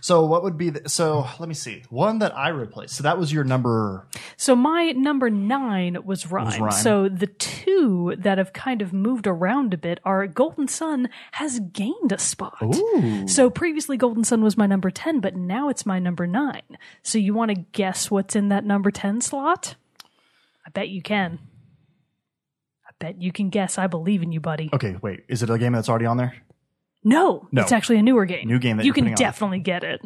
Speaker 1: So what would be the, so let me see. One that I replaced. So that was your number
Speaker 2: So my number nine was Rime.
Speaker 1: Rime.
Speaker 2: So the two that have kind of moved around a bit are Golden Sun has gained a spot.
Speaker 1: Ooh.
Speaker 2: So previously Golden Sun was my number 10, but now it's my number nine. So you want to guess what's in that number 10 slot? I bet you can. Bet you can guess. I believe in you, buddy.
Speaker 1: Okay, wait. Is it a game that's already on there?
Speaker 2: No,
Speaker 1: No.
Speaker 2: it's actually a newer game.
Speaker 1: New game that
Speaker 2: you can
Speaker 1: putting on.
Speaker 2: definitely get it.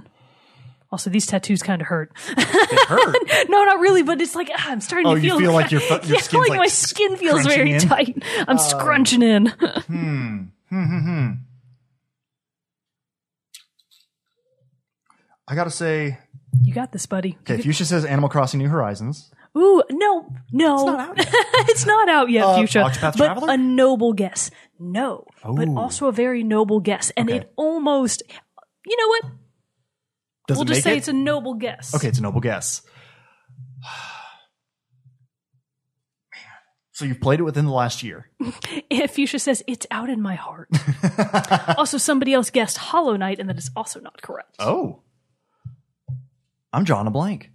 Speaker 2: Also, these tattoos kind of hurt.
Speaker 1: Hurt.
Speaker 2: No, not really, but it's like ah, I'm starting
Speaker 1: Oh,
Speaker 2: to
Speaker 1: you
Speaker 2: feel.
Speaker 1: feel like your your
Speaker 2: yeah, like,
Speaker 1: like
Speaker 2: my skin feels very
Speaker 1: in?
Speaker 2: tight. I'm scrunching in.
Speaker 1: hmm. Hmm, hmm, hmm. I gotta say,
Speaker 2: you got this, buddy.
Speaker 1: okay, Fuchsia says Animal Crossing New Horizons.
Speaker 2: Ooh, no, no,
Speaker 1: It's not out yet.
Speaker 2: It's not out yet,
Speaker 1: Uh,
Speaker 2: Fuchsia.
Speaker 1: Octopath
Speaker 2: but
Speaker 1: Traveler?
Speaker 2: a noble guess. No, but also a very noble guess, and
Speaker 1: Okay.
Speaker 2: it almost. You know what?
Speaker 1: Does
Speaker 2: we'll just say
Speaker 1: it?
Speaker 2: it's a noble guess.
Speaker 1: okay, it's a noble guess. So you've played it within the last year.
Speaker 2: If Fuchsia says it's out in my heart. also, somebody else guessed Hollow Knight, and that is also not correct.
Speaker 1: Oh. I'm drawing a blank.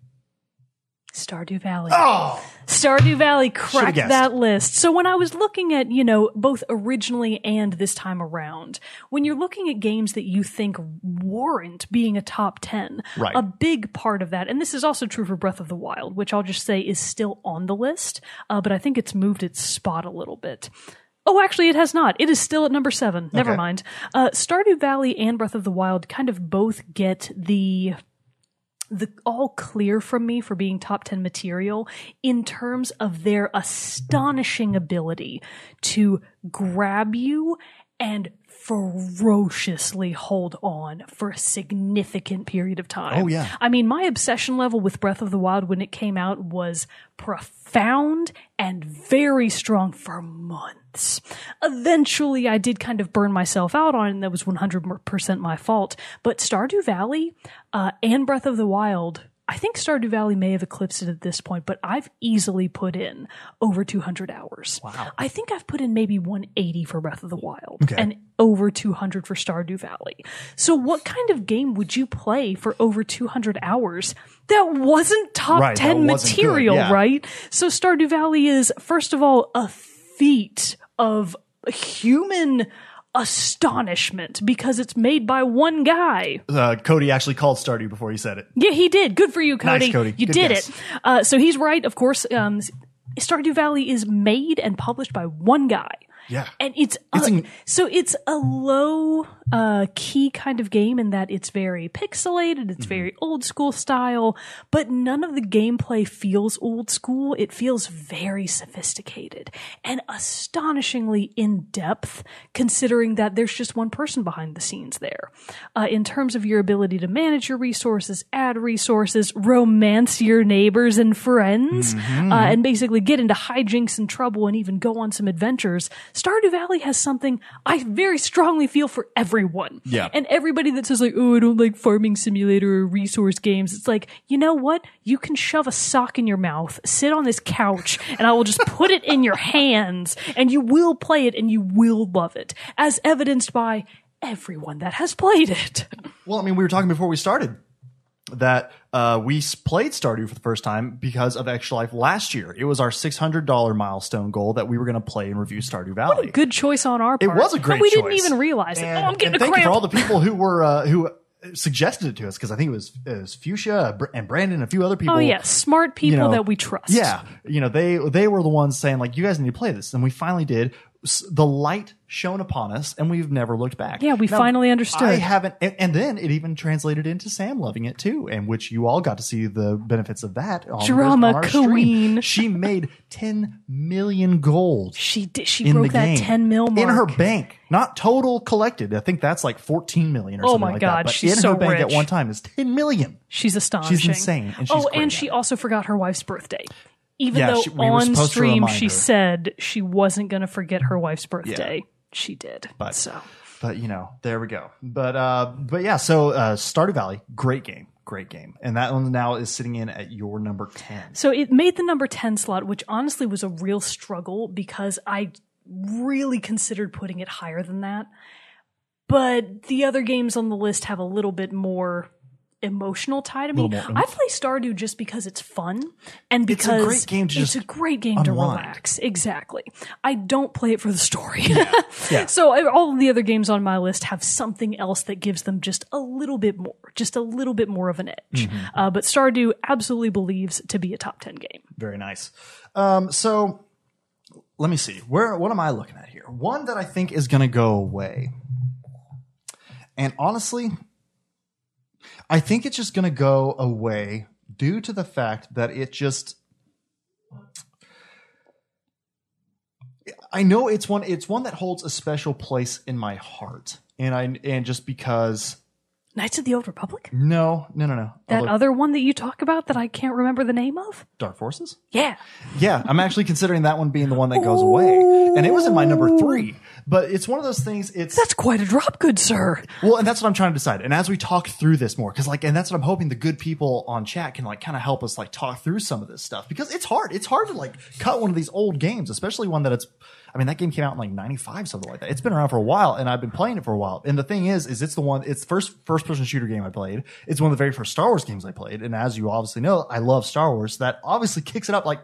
Speaker 2: Stardew Valley.
Speaker 1: Oh.
Speaker 2: Stardew Valley cracked that list. So when I was looking at, you know, both originally and this time around, when you're looking at games that you think warrant being a top 10,
Speaker 1: Right.
Speaker 2: a big part of that, and this is also true for Breath of the Wild, which I'll just say is still on the list, uh, but I think it's moved its spot a little bit. Oh, actually, it has not. It is still at number seven. Never
Speaker 1: Okay.
Speaker 2: mind. Uh, Stardew Valley and Breath of the Wild kind of both get the the all clear from me for being top 10 material in terms of their astonishing ability to grab you and ferociously hold on for a significant period of time.
Speaker 1: Oh, yeah.
Speaker 2: I mean, my obsession level with Breath of the Wild when it came out was profound and very strong for months. Eventually, I did kind of burn myself out on it, and that was 100% my fault. But Stardew Valley uh, and Breath of the Wild, I think Stardew Valley may have eclipsed it at this point, but I've easily put in over 200 hours.
Speaker 1: Wow.
Speaker 2: I think I've put in maybe 180 for Breath of the Wild
Speaker 1: Okay.
Speaker 2: and over 200 for Stardew Valley. So, what kind of game would you play for over 200 hours that wasn't top
Speaker 1: Right,
Speaker 2: 10
Speaker 1: wasn't
Speaker 2: material,
Speaker 1: yeah.
Speaker 2: right? So, Stardew Valley is, first of all, a feat of human astonishment because it's made by one guy.
Speaker 1: Uh, Cody actually called Stardew before he said it.
Speaker 2: Yeah, he did. Good for you, Cody.
Speaker 1: Nice, Cody.
Speaker 2: You
Speaker 1: Good
Speaker 2: did
Speaker 1: guess.
Speaker 2: it. Uh, so he's right, of course. Um, Stardew Valley is made and published by one guy.
Speaker 1: Yeah.
Speaker 2: And it's,
Speaker 1: It's in-
Speaker 2: so it's a low uh, key kind of game in that it's very pixelated,
Speaker 1: Mm-hmm.
Speaker 2: it's very old school style, but none of the gameplay feels old school. It feels very sophisticated and astonishingly in depth, considering that there's just one person behind the scenes there. Uh, in terms of your ability to manage your resources, add resources, romance your neighbors and friends,
Speaker 1: Mm-hmm.
Speaker 2: uh, and basically get into hijinks and trouble and even go on some adventures. Stardew Valley has something I very strongly feel for everyone.
Speaker 1: Yeah.
Speaker 2: And everybody that says like, oh, I don't like farming simulator or resource games. It's like, you know what? You can shove a sock in your mouth, sit on this couch, and I will just put it in your hands and you will play it and you will love it. As evidenced by everyone that has played it.
Speaker 1: Well, I mean, we were talking before we started that uh, we played Stardew for the first time because of Extra Life last year. It was our $600 milestone goal that we were going to play and review Stardew Valley.
Speaker 2: Good choice on our part.
Speaker 1: It was a great
Speaker 2: And we
Speaker 1: choice.
Speaker 2: didn't even realize it. Oh, I'm getting
Speaker 1: and
Speaker 2: a
Speaker 1: thank
Speaker 2: cramp.
Speaker 1: you for all the people who were uh, who suggested it to us because I think it was, it was Fuchsia and Brandon and a few other people.
Speaker 2: oh yeah, smart people
Speaker 1: you know,
Speaker 2: that we trust.
Speaker 1: Yeah, you know they they were the ones saying like you guys need to play this, and we finally did. The light shone upon us, and we've never looked back.
Speaker 2: Yeah, we finally understood.
Speaker 1: I haven't, and, and then it even translated into Sam loving it too, and which you all got to see the benefits of that. On
Speaker 2: Drama
Speaker 1: on our stream.
Speaker 2: queen.
Speaker 1: She made ten million gold
Speaker 2: She did. She broke that
Speaker 1: game
Speaker 2: ten mil mark
Speaker 1: in her bank, not total collected. I think that's like fourteen million or
Speaker 2: Oh
Speaker 1: something
Speaker 2: my
Speaker 1: like
Speaker 2: God,
Speaker 1: that. But
Speaker 2: she's
Speaker 1: in
Speaker 2: so
Speaker 1: her bank at one time is ten million.
Speaker 2: She's astonishing.
Speaker 1: She's insane, and she's
Speaker 2: oh, and she also forgot her wife's birthday. Even
Speaker 1: Yeah,
Speaker 2: though
Speaker 1: she- we
Speaker 2: on stream she
Speaker 1: her.
Speaker 2: said she wasn't going to forget her wife's birthday, she did.
Speaker 1: But-
Speaker 2: so
Speaker 1: But you know, there we go. But uh, but yeah. So uh, Stardew Valley, great game, great game, and that one now is sitting in at your number ten.
Speaker 2: So it made the number 10 slot, which honestly was a real struggle because I really considered putting it higher than that. But the other games on the list have a little bit more emotional tie to me. I play Stardew just because it's fun and
Speaker 1: It's a
Speaker 2: because
Speaker 1: great game to
Speaker 2: it's
Speaker 1: just
Speaker 2: a great game to
Speaker 1: unwind.
Speaker 2: relax. Exactly. I don't play it for the story.
Speaker 1: Yeah.
Speaker 2: so I- all of the other games on my list have something else that gives them just a little bit more, just a little bit more of an edge.
Speaker 1: Mm-hmm.
Speaker 2: Uh, but Stardew absolutely believes to be a top 10 game.
Speaker 1: Very nice. Um, so let me see. Where what am I looking at here? One that I think is going to go away. And honestly, I think it's just going to go away due to the fact that it just I know it's one it's one that holds a special place in my heart. And I and just because
Speaker 2: Knights of the Old Republic?
Speaker 1: no, no, no, no.
Speaker 2: That
Speaker 1: Although-
Speaker 2: other one that you talk about that I can't remember the name of?
Speaker 1: Dark Forces?
Speaker 2: Yeah.
Speaker 1: Yeah, I'm actually considering that one being the one that goes away. And it was in my number three. But it's one of those things, it's
Speaker 2: That's quite a drop, good sir.
Speaker 1: well, and that's what I'm trying to decide. And as we talk through this more, because like, and that's what I'm hoping the good people on chat can like kind of help us like talk through some of this stuff because it's hard. It's hard to like cut one of these old games, especially one that it's. I mean, that game came out in like '95, something like that. It's been around for a while, and I've been playing it for a while. And the thing is, is it's the one. It's the first first person shooter game I played. It's one of the very first Star Wars games I played. And as you obviously know, I love Star Wars. That obviously kicks it up like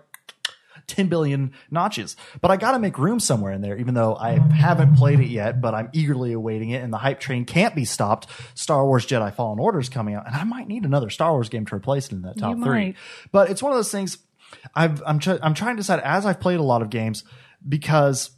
Speaker 1: 10 billion notches. But I got to make room somewhere in there, even though I haven't played it yet, but I'm eagerly awaiting it. And the hype train can't be stopped. Star Wars Jedi Fallen Order is coming out, and I might need another Star Wars game to replace it in that top three. But it's one of those things. I've, I'm tr- I'm trying to decide as I've played a lot of games because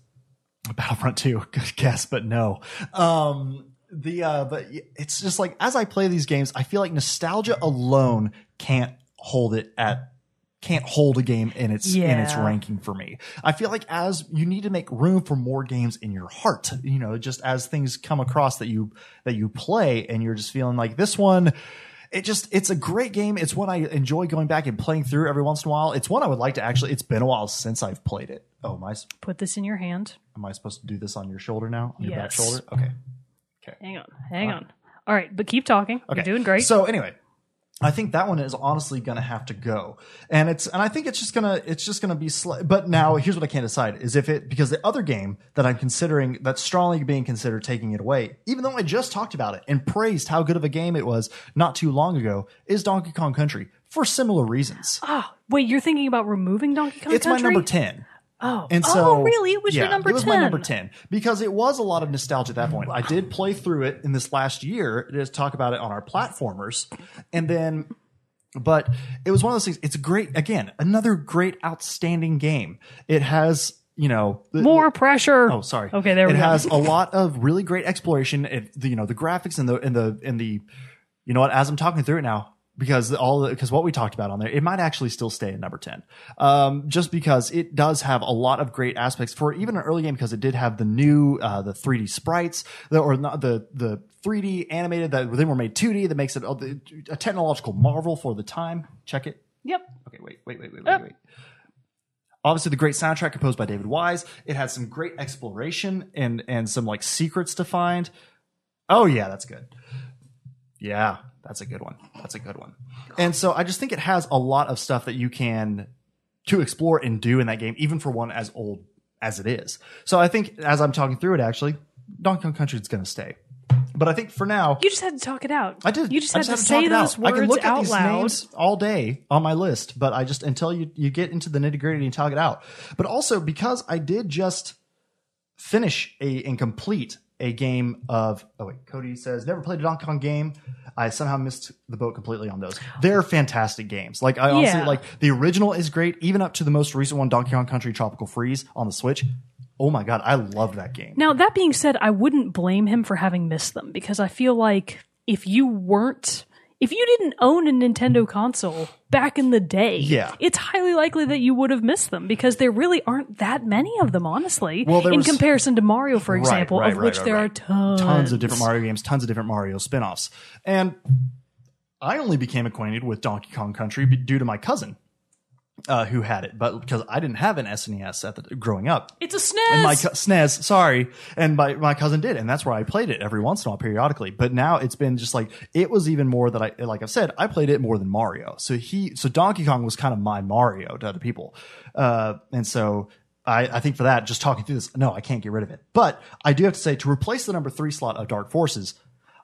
Speaker 1: Battlefront 2, good guess, but no. Um, the uh, but it's just like as I play these games, I feel like nostalgia alone can't hold it at can't hold a game in its in its ranking for me. I feel like as you need to make room for more games in your heart, you know, just as things come across that you that you play and you're just feeling like this one it just it's a great game. It's one I enjoy going back and playing through every once in a while. It's one I would like to actually it's been a while since I've played it. Oh, am I
Speaker 2: Put this in your hand.
Speaker 1: am I supposed to do this on your shoulder now? On your back shoulder? Okay. Okay.
Speaker 2: Hang on. Hang on. All right, but keep talking.
Speaker 1: Okay.
Speaker 2: You're doing great.
Speaker 1: So anyway, I think that one is honestly going to have to go, and it's and I think it's just gonna it's just gonna be. Sli- but now here's what I can't decide is if it because the other game that I'm considering that's strongly being considered taking it away, even though I just talked about it and praised how good of a game it was not too long ago, is Donkey Kong Country for similar reasons.
Speaker 2: Ah, wait, you're thinking about removing Donkey Kong
Speaker 1: it's
Speaker 2: Country?
Speaker 1: my number ten.
Speaker 2: Oh.
Speaker 1: And
Speaker 2: oh,
Speaker 1: so, oh,
Speaker 2: really? It was
Speaker 1: yeah,
Speaker 2: your number
Speaker 1: It was
Speaker 2: 10.
Speaker 1: my number ten because it was a lot of nostalgia at that point. I did play through it in this last year to talk about it on our platformers, and then, but it was one of those things. It's great, again, another great, outstanding game. It has, you know, the-
Speaker 2: More pressure.
Speaker 1: Oh, sorry.
Speaker 2: Okay, there we
Speaker 1: it
Speaker 2: go.
Speaker 1: has a lot of really great exploration. It, the, you know, the graphics and the and the and the, you know what? As I'm talking through it now, because all because what we talked about on there, it might actually still stay at number ten, um, just because it does have a lot of great aspects for even an early game because it did have the new uh, the 3D sprites, the, or not the the 3D animated that then were made 2D that makes it a, a technological marvel for the time. Check it.
Speaker 2: Yep.
Speaker 1: Okay, wait, wait, wait, wait,
Speaker 2: Oh.
Speaker 1: wait, wait. Obviously, the great soundtrack composed by David Wise. It had some great exploration and and some like secrets to find. Oh yeah, that's good. Yeah, that's a good one. That's a good one. And so I just think it has a lot of stuff that you can to explore and do in that game, even for one as old as it is. So I think as I'm talking through it, actually, Donkey Kong Country is going to stay. But I think for now,
Speaker 2: You just had to talk it out.
Speaker 1: I did.
Speaker 2: You just
Speaker 1: I
Speaker 2: had to
Speaker 1: talk
Speaker 2: say
Speaker 1: it
Speaker 2: those
Speaker 1: out. I can
Speaker 2: words
Speaker 1: look at
Speaker 2: out
Speaker 1: these
Speaker 2: loud.
Speaker 1: names all day on my list, but I just until you you get into the nitty gritty and talk it out. But also because I did just finish a and complete a game of. Oh wait, Cody says never played a Donkey Kong game. I somehow missed the boat completely on those. They're fantastic games. Like I honestly
Speaker 2: Yeah.
Speaker 1: like the original is great, even up to the most recent one, Donkey Kong Country Tropical Freeze on the Switch. oh my god, I love that game.
Speaker 2: Now, that being said, I wouldn't blame him for having missed them because I feel like if you weren't, if you didn't own a Nintendo console back in the day,
Speaker 1: Yeah.
Speaker 2: it's highly likely that you would have missed them because there really aren't that many of them, honestly,
Speaker 1: Well,
Speaker 2: in
Speaker 1: was-
Speaker 2: comparison to Mario, for example,
Speaker 1: right,
Speaker 2: of
Speaker 1: right,
Speaker 2: which
Speaker 1: right,
Speaker 2: there
Speaker 1: right.
Speaker 2: are tons.
Speaker 1: tons of different Mario games, tons of different Mario spin-offs. And I only became acquainted with Donkey Kong Country due to my cousin. Uh, who had it, but because I didn't have an SNES at the growing up,
Speaker 2: It's a SNES.
Speaker 1: and my co- SNES, sorry, and my my cousin did, and that's where I played it every once in a while, periodically. But now it's been just like it was even more that I, like I've said, I played it more than Mario. So he, so Donkey Kong was kind of my Mario to other people, uh, and so. I, I think for that, just talking through this, no, I can't get rid of it. But I do have to say, to replace the number three slot of Dark Forces,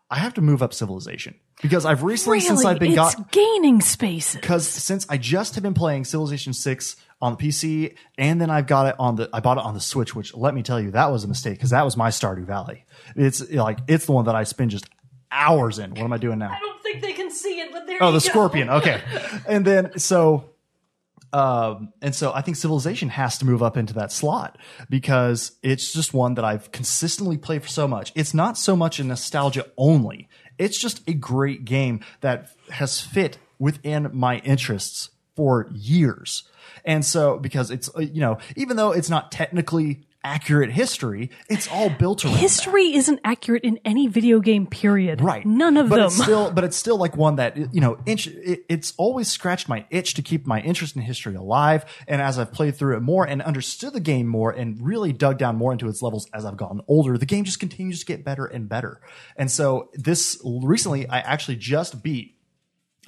Speaker 1: I have to move up Civilization because I've recently,
Speaker 2: really,
Speaker 1: since I've been
Speaker 2: it's
Speaker 1: got,
Speaker 2: gaining spaces.
Speaker 1: because since I just have been playing Civilization Six on the PC, and then I've got it on the I bought it on the Switch, which let me tell you that was a mistake because that was my Stardew Valley. It's like it's the one that I spend just hours in. What am I doing now?
Speaker 2: I don't think they can see it, but there
Speaker 1: Oh, the
Speaker 2: go.
Speaker 1: Scorpion. Okay, and then so. Um, and so I think Civilization has to move up into that slot because it's just one that I've consistently played for so much. It's not so much a nostalgia only. It's just a great game that has fit within my interests for years. And so because it's, uh, you know, even though it's not technically accurate history, it's all built around.
Speaker 2: History isn't accurate in any video game. Period.
Speaker 1: Right.
Speaker 2: None of
Speaker 1: but
Speaker 2: them.
Speaker 1: It's still, but it's still like one that, you know, inch, it, it's always scratched my itch to keep my interest in history alive. And as I've played through it more and understood the game more and really dug down more into its levels as I've gotten older, the game just continues to get better and better. And so this recently, I actually just beat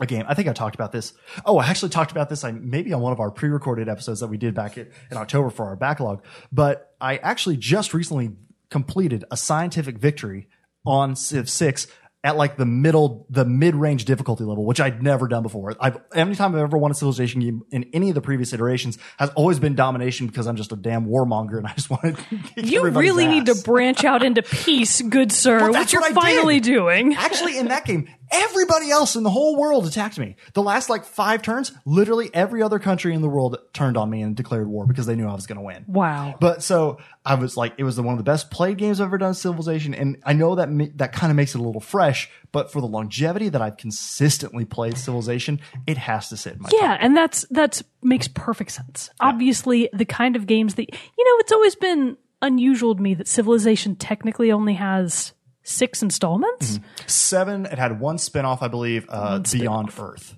Speaker 1: a game. I think I talked about this. Oh, I actually talked about this. I maybe on one of our pre-recorded episodes that we did back in, in October for our backlog. But I actually just recently completed a scientific victory on Civ Six at like the middle, the mid-range difficulty level, which I'd never done before. I've anytime I've ever won a civilization game in any of the previous iterations has always been domination because I'm just a damn warmonger and I just wanted. To
Speaker 2: you really need to branch out into peace, good sir,
Speaker 1: Well,
Speaker 2: which you're
Speaker 1: what I did.
Speaker 2: finally doing.
Speaker 1: Actually, in that game, everybody else in the whole world attacked me. The last like five turns, literally every other country in the world turned on me and declared war because they knew I was going to win.
Speaker 2: Wow.
Speaker 1: But so I was like, it was the, one of the best played games I've ever done, Civilization, and I know that that kind of makes it a little fresh. But for the longevity that I've consistently played Civilization, it has to sit in my top.
Speaker 2: Yeah, and that's that's makes perfect sense. Obviously, the kind of games that you know, it's always been unusual to me that Civilization technically only has six installments.
Speaker 1: Seven. It had one spinoff, I believe, uh, Beyond Earth.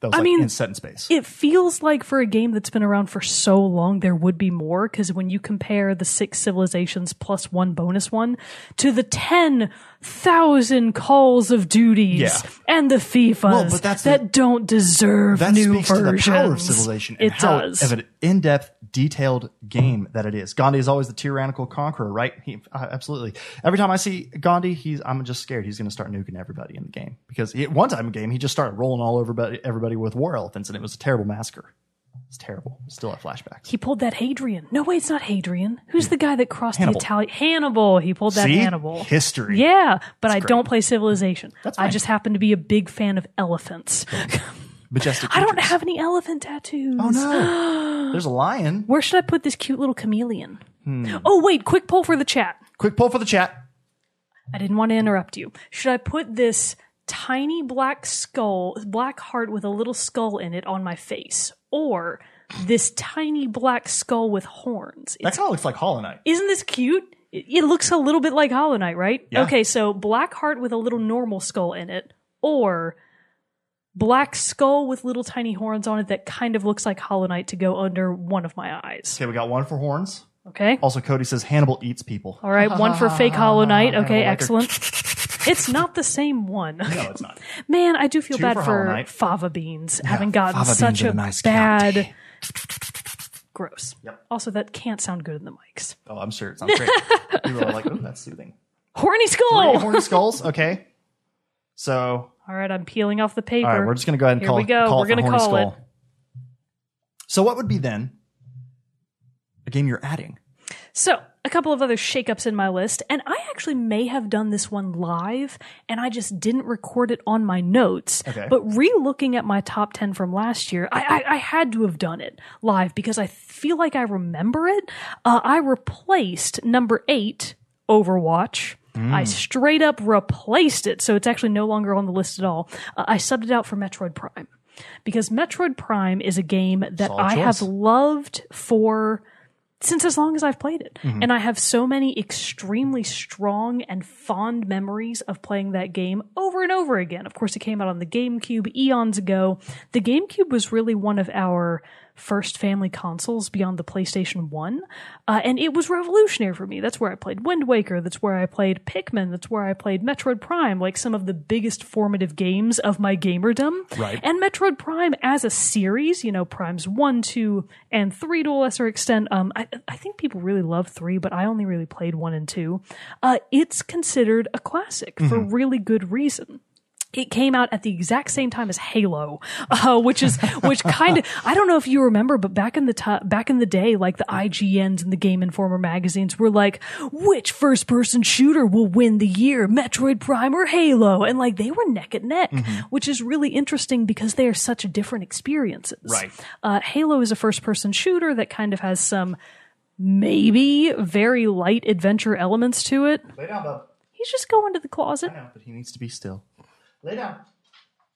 Speaker 1: That was like
Speaker 2: mean,
Speaker 1: in set in space.
Speaker 2: It feels like for a game that's been around for so long, there would be more. Because when you compare the six civilizations plus one bonus one to the ten thousand calls of duties
Speaker 1: Yeah.
Speaker 2: and the FIFAs
Speaker 1: Well, but that's the-
Speaker 2: that don't deserve
Speaker 1: that
Speaker 2: new
Speaker 1: speaks
Speaker 2: versions,
Speaker 1: to the power of civilization
Speaker 2: it does.
Speaker 1: of an in-depth detailed game that it is. Gandhi is always the tyrannical conqueror right? He, uh, absolutely. Every time i see gandhi he's i'm just scared he's going to start nuking everybody in the game. Because he, one time in the game he just started rolling all over everybody with war elephants and it was a terrible massacre it's terrible still have flashbacks
Speaker 2: He pulled that Hadrian. No, wait, it's not Hadrian. Who's the guy that crossed
Speaker 1: Hannibal.
Speaker 2: the Italian? Hannibal. He pulled that
Speaker 1: See?
Speaker 2: Hannibal.
Speaker 1: history
Speaker 2: Yeah, but I don't play Civilization.
Speaker 1: That's
Speaker 2: I
Speaker 1: fine.
Speaker 2: just happen to be a big fan of elephants.
Speaker 1: majestic
Speaker 2: I don't
Speaker 1: creatures.
Speaker 2: have any elephant tattoos.
Speaker 1: oh no there's a lion
Speaker 2: Where should I put this cute little chameleon?
Speaker 1: Hmm.
Speaker 2: Oh, wait, quick poll for the chat.
Speaker 1: quick poll for the chat
Speaker 2: I didn't want to interrupt you. Should I put this tiny black skull, black heart with a little skull in it on my face? Or this tiny black skull with horns?
Speaker 1: that kind of looks like hollow knight
Speaker 2: Isn't this cute? It, it looks a little bit like Hollow Knight, right?
Speaker 1: Yeah.
Speaker 2: Okay, so black heart with a little normal skull in it, or black skull with little tiny horns on it that kind of looks like Hollow Knight to go under one of my eyes.
Speaker 1: okay we got one for horns
Speaker 2: Okay.
Speaker 1: also cody says hannibal eats people
Speaker 2: All right, one for fake Hollow Knight. Okay, excellent. It's not the same one.
Speaker 1: no it's not
Speaker 2: Man, I do feel
Speaker 1: Two
Speaker 2: bad
Speaker 1: for
Speaker 2: for,
Speaker 1: Knight.
Speaker 2: fava beans having gotten
Speaker 1: fava beans
Speaker 2: such
Speaker 1: are
Speaker 2: a
Speaker 1: the nice
Speaker 2: bad. Gross.
Speaker 1: Yep.
Speaker 2: Also, that can't sound good in the mics.
Speaker 1: oh i'm sure it sounds great people are like oh that's soothing
Speaker 2: Horny skull.
Speaker 1: horny skulls. Okay. So,
Speaker 2: All right, I'm peeling off the paper.
Speaker 1: all right, we're just going to go ahead and
Speaker 2: Here
Speaker 1: call,
Speaker 2: we go.
Speaker 1: call
Speaker 2: We're
Speaker 1: it the
Speaker 2: gonna
Speaker 1: horny
Speaker 2: call
Speaker 1: skull.
Speaker 2: it.
Speaker 1: So, what would be then a game you're adding?
Speaker 2: So, a couple of other shakeups in my list, and I actually may have done this one live, and I just didn't record it on my notes.
Speaker 1: Okay.
Speaker 2: But re-looking at my top ten from last year, I, I, I had to have done it live because I feel like I remember it. Uh, I replaced number eight, Overwatch. I straight up replaced it, so it's actually no longer on the list at all. Uh, I subbed it out for Metroid Prime because Metroid Prime is a game that
Speaker 1: Solid
Speaker 2: I
Speaker 1: choice.
Speaker 2: have loved for since as long as I've played it.
Speaker 1: Mm-hmm.
Speaker 2: And I have so many extremely strong and fond memories of playing that game over and over again. Of course, it came out on the GameCube eons ago. The GameCube was really one of our first family consoles beyond the PlayStation 1. Uh, and it was revolutionary for me. That's where I played Wind Waker. That's where I played Pikmin. That's where I played Metroid Prime, like some of the biggest formative games of my gamerdom.
Speaker 1: Right.
Speaker 2: And Metroid Prime as a series, you know, Primes 1, 2, and 3 to a lesser extent. Um, I, I think people really love 3, but I only really played 1 and 2. Uh, it's considered a classic for really good reason. It came out at the exact same time as Halo, uh, which is which kind of I don't know if you remember, but back in the ti back in the day, like the IGNs and the Game Informer magazines were like, which first person shooter will win the year, Metroid Prime or Halo, and like they were neck and neck, which is really interesting because they are such different experiences.
Speaker 1: Right.
Speaker 2: Uh, Halo is a first person shooter that kind of has some maybe very light adventure elements to it.
Speaker 1: Lay down, bub.
Speaker 2: He's just going to the closet.
Speaker 1: I know, but he needs to be still. Lay down.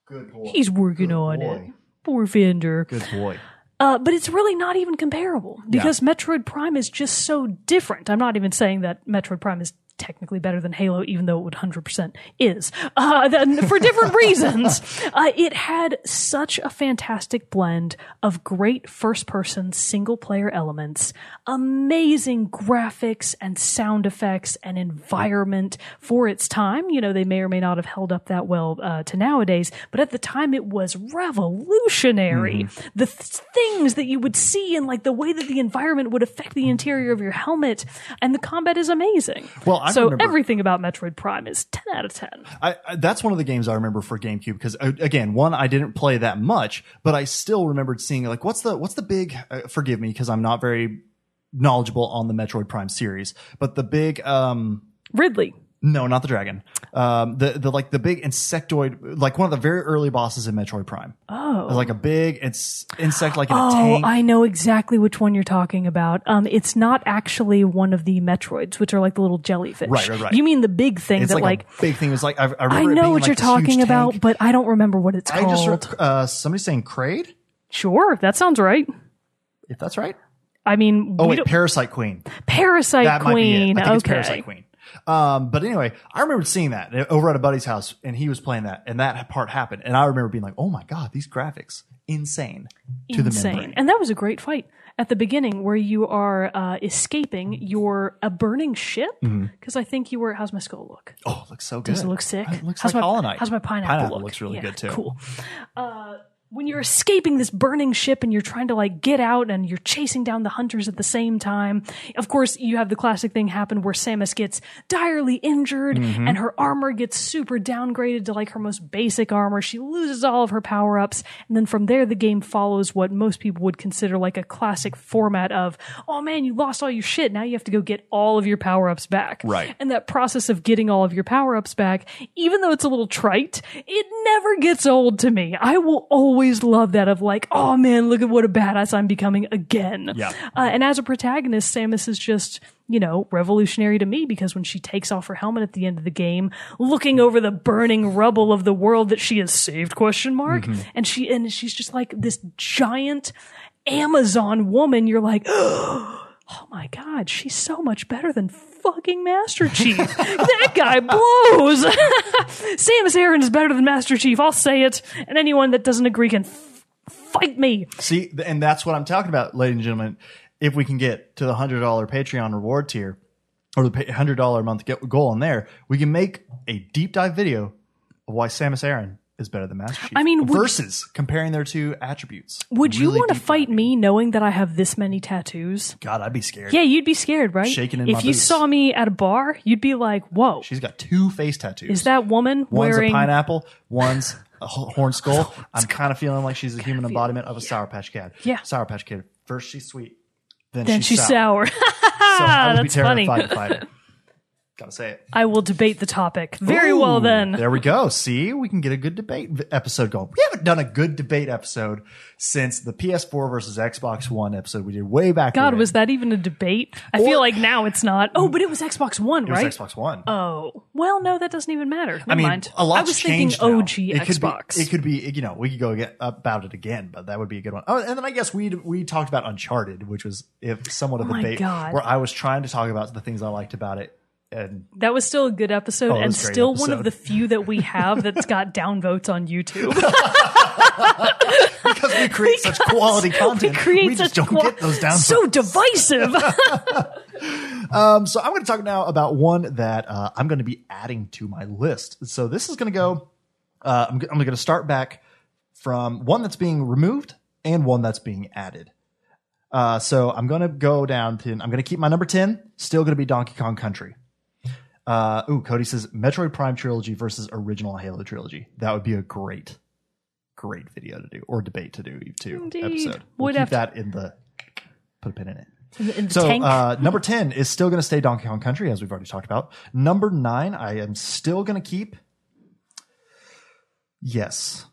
Speaker 1: Good boy.
Speaker 2: He's working
Speaker 1: Good
Speaker 2: on
Speaker 1: boy.
Speaker 2: it. Poor Fender.
Speaker 1: Good boy.
Speaker 2: Uh, but it's really not even comparable because Metroid Prime is just so different. I'm not even saying that Metroid Prime is technically better than Halo, even though it would 100% is. Uh, then for different reasons. Uh, it had such a fantastic blend of great first person single player elements, amazing graphics and sound effects and environment for its time. You know, they may or may not have held up that well uh, to nowadays, but at the time it was revolutionary. The th- things that you would see and like the way that the environment would affect the interior of your helmet and the combat is amazing.
Speaker 1: Well, I
Speaker 2: so
Speaker 1: remember-
Speaker 2: everything about Metroid Prime is 10 out of 10.
Speaker 1: I, I, that's one of the games I remember for GameCube because uh, again, one I didn't play that much, but I still remembered seeing like what's the what's the big uh, forgive me because I'm not very knowledgeable on the Metroid Prime series, but the big um
Speaker 2: Ridley.
Speaker 1: No, not the dragon. Um the the like the big insectoid like one of the very early bosses in Metroid Prime. Oh. Like a big ins- insect like in a
Speaker 2: Oh,
Speaker 1: tank.
Speaker 2: I know exactly which one you're talking about. Um, it's not actually one of the Metroids, which are like the little jellyfish.
Speaker 1: Right, right, right.
Speaker 2: You mean the big thing
Speaker 1: it's
Speaker 2: that
Speaker 1: like,
Speaker 2: like,
Speaker 1: a big thing. Was like I, I remember
Speaker 2: I
Speaker 1: it being
Speaker 2: know
Speaker 1: in,
Speaker 2: what
Speaker 1: like,
Speaker 2: you're
Speaker 1: this huge
Speaker 2: talking about,
Speaker 1: tank.
Speaker 2: but I don't remember what it's
Speaker 1: I
Speaker 2: called.
Speaker 1: just re- uh somebody saying Kraid,
Speaker 2: sure, that sounds right.
Speaker 1: if that's right.
Speaker 2: I mean,
Speaker 1: Oh
Speaker 2: we
Speaker 1: wait,
Speaker 2: don't-
Speaker 1: Parasite Queen.
Speaker 2: Parasite
Speaker 1: That might be it.
Speaker 2: Queen.
Speaker 1: I think it's
Speaker 2: okay.
Speaker 1: Parasite Queen. Um, but anyway, I remember seeing that over at a buddy's house, and he was playing that, and that part happened, and I remember being like, "Oh my god, these graphics, insane!" To the
Speaker 2: Insane.
Speaker 1: membrane.
Speaker 2: And that was a great fight at the beginning where you are uh, escaping your a burning ship because I think you were. How's my skull look?
Speaker 1: oh, it looks so good.
Speaker 2: Does it look sick?
Speaker 1: It looks
Speaker 2: how's
Speaker 1: like
Speaker 2: my, How's my pineapple,
Speaker 1: Pineapple
Speaker 2: look?
Speaker 1: looks really
Speaker 2: Yeah,
Speaker 1: good too.
Speaker 2: Cool. Uh, when you're escaping this burning ship and you're trying to like get out and you're chasing down the hunters at the same time, of course you have the classic thing happen where Samus gets direly injured
Speaker 1: Mm-hmm.
Speaker 2: and her armor gets super downgraded to like her most basic armor. She loses all of her power ups, and then from there the game follows what most people would consider like a classic format of, oh man, you lost all your shit. Now you have to go get all of your power ups back.
Speaker 1: Right.
Speaker 2: And that process of getting all of your power ups back, even though it's a little trite, it never gets old to me. I will always love that of like, oh man, look at what a badass I'm becoming again.
Speaker 1: Yeah.
Speaker 2: Uh, and as a protagonist, Samus is just, you know, revolutionary to me because when she takes off her helmet at the end of the game, looking over the burning rubble of the world that she has saved, question mark, and she, and she's just like this giant Amazon woman, you're like, oh my god, she's so much better than fucking Master Chief. that guy blows. Samus Aran is better than Master Chief. I'll say it, and anyone that doesn't agree can f- fight me.
Speaker 1: See, and that's what I'm talking about, ladies and gentlemen. If we can get to the hundred dollar Patreon reward tier or the hundred dollar a month goal in there, we can make a deep dive video of why Samus Aran is better than Master Chief.
Speaker 2: I mean, would-
Speaker 1: versus comparing their two attributes.
Speaker 2: Would you
Speaker 1: Really
Speaker 2: want to
Speaker 1: deep
Speaker 2: fight me knowing that I have this many tattoos?
Speaker 1: God, I'd be scared.
Speaker 2: Yeah, you'd be scared, right?
Speaker 1: Shaking in
Speaker 2: if
Speaker 1: my
Speaker 2: you
Speaker 1: boots.
Speaker 2: saw me at a bar, you'd be like, "Whoa,
Speaker 1: She's got two face tattoos.
Speaker 2: is that woman
Speaker 1: one's
Speaker 2: wearing?"
Speaker 1: a pineapple, one's a ho- horn skull. I'm kind of feeling like she's a human embodiment of a Sour Patch Kid.
Speaker 2: Yeah.
Speaker 1: Sour Patch Kid. First she's sweet, then,
Speaker 2: Then
Speaker 1: she's, sour. So I would be
Speaker 2: That's funny.
Speaker 1: terrified to fight it. Gotta say it.
Speaker 2: I will debate the topic. Very well then.
Speaker 1: There we go. See, we can get a good debate episode going. We haven't done a good debate episode since the PS4 versus Xbox One episode we did way back.
Speaker 2: God,
Speaker 1: when.
Speaker 2: was that even a debate? I
Speaker 1: Or-
Speaker 2: feel like now it's not. Oh, but it was Xbox One,
Speaker 1: it was
Speaker 2: right?
Speaker 1: Xbox One.
Speaker 2: Oh, well, no, that doesn't even matter. Never
Speaker 1: I mean,
Speaker 2: mind.
Speaker 1: a lot's
Speaker 2: I was thinking
Speaker 1: changed now.
Speaker 2: OG
Speaker 1: it could
Speaker 2: Xbox.
Speaker 1: Be, it could be, you know, we could go get about it again, but that would be a good one. Oh, and then I guess we we talked about Uncharted, which was if somewhat of a
Speaker 2: Oh
Speaker 1: debate
Speaker 2: God.
Speaker 1: where I was trying to talk about the things I liked about it, and
Speaker 2: that was still a good episode,
Speaker 1: Oh,
Speaker 2: and
Speaker 1: was a great
Speaker 2: still one of the few that we have that's got downvotes on YouTube.
Speaker 1: because we create such quality content, we,
Speaker 2: Create
Speaker 1: just
Speaker 2: such
Speaker 1: don't
Speaker 2: qua-
Speaker 1: get those down.
Speaker 2: so divisive.
Speaker 1: Um, so I'm going to talk now about one that uh, I'm going to be adding to my list. So this is going to go. Uh, I'm, I'm going to start back from one that's being removed and one that's being added. Uh, so I'm going to go down to. I'm going to keep my number ten. Still going to be Donkey Kong Country. Uh, ooh, Cody says Metroid Prime trilogy versus original Halo trilogy. That would be a great, great video to do or debate to do too.
Speaker 2: Indeed.
Speaker 1: Episode. We'll
Speaker 2: Would
Speaker 1: keep
Speaker 2: have
Speaker 1: that in the. Put a pin in it.
Speaker 2: in the, in the
Speaker 1: So uh, number ten is still going to stay Donkey Kong Country, as we've already talked about. Number nine, I am still going to keep. Yes,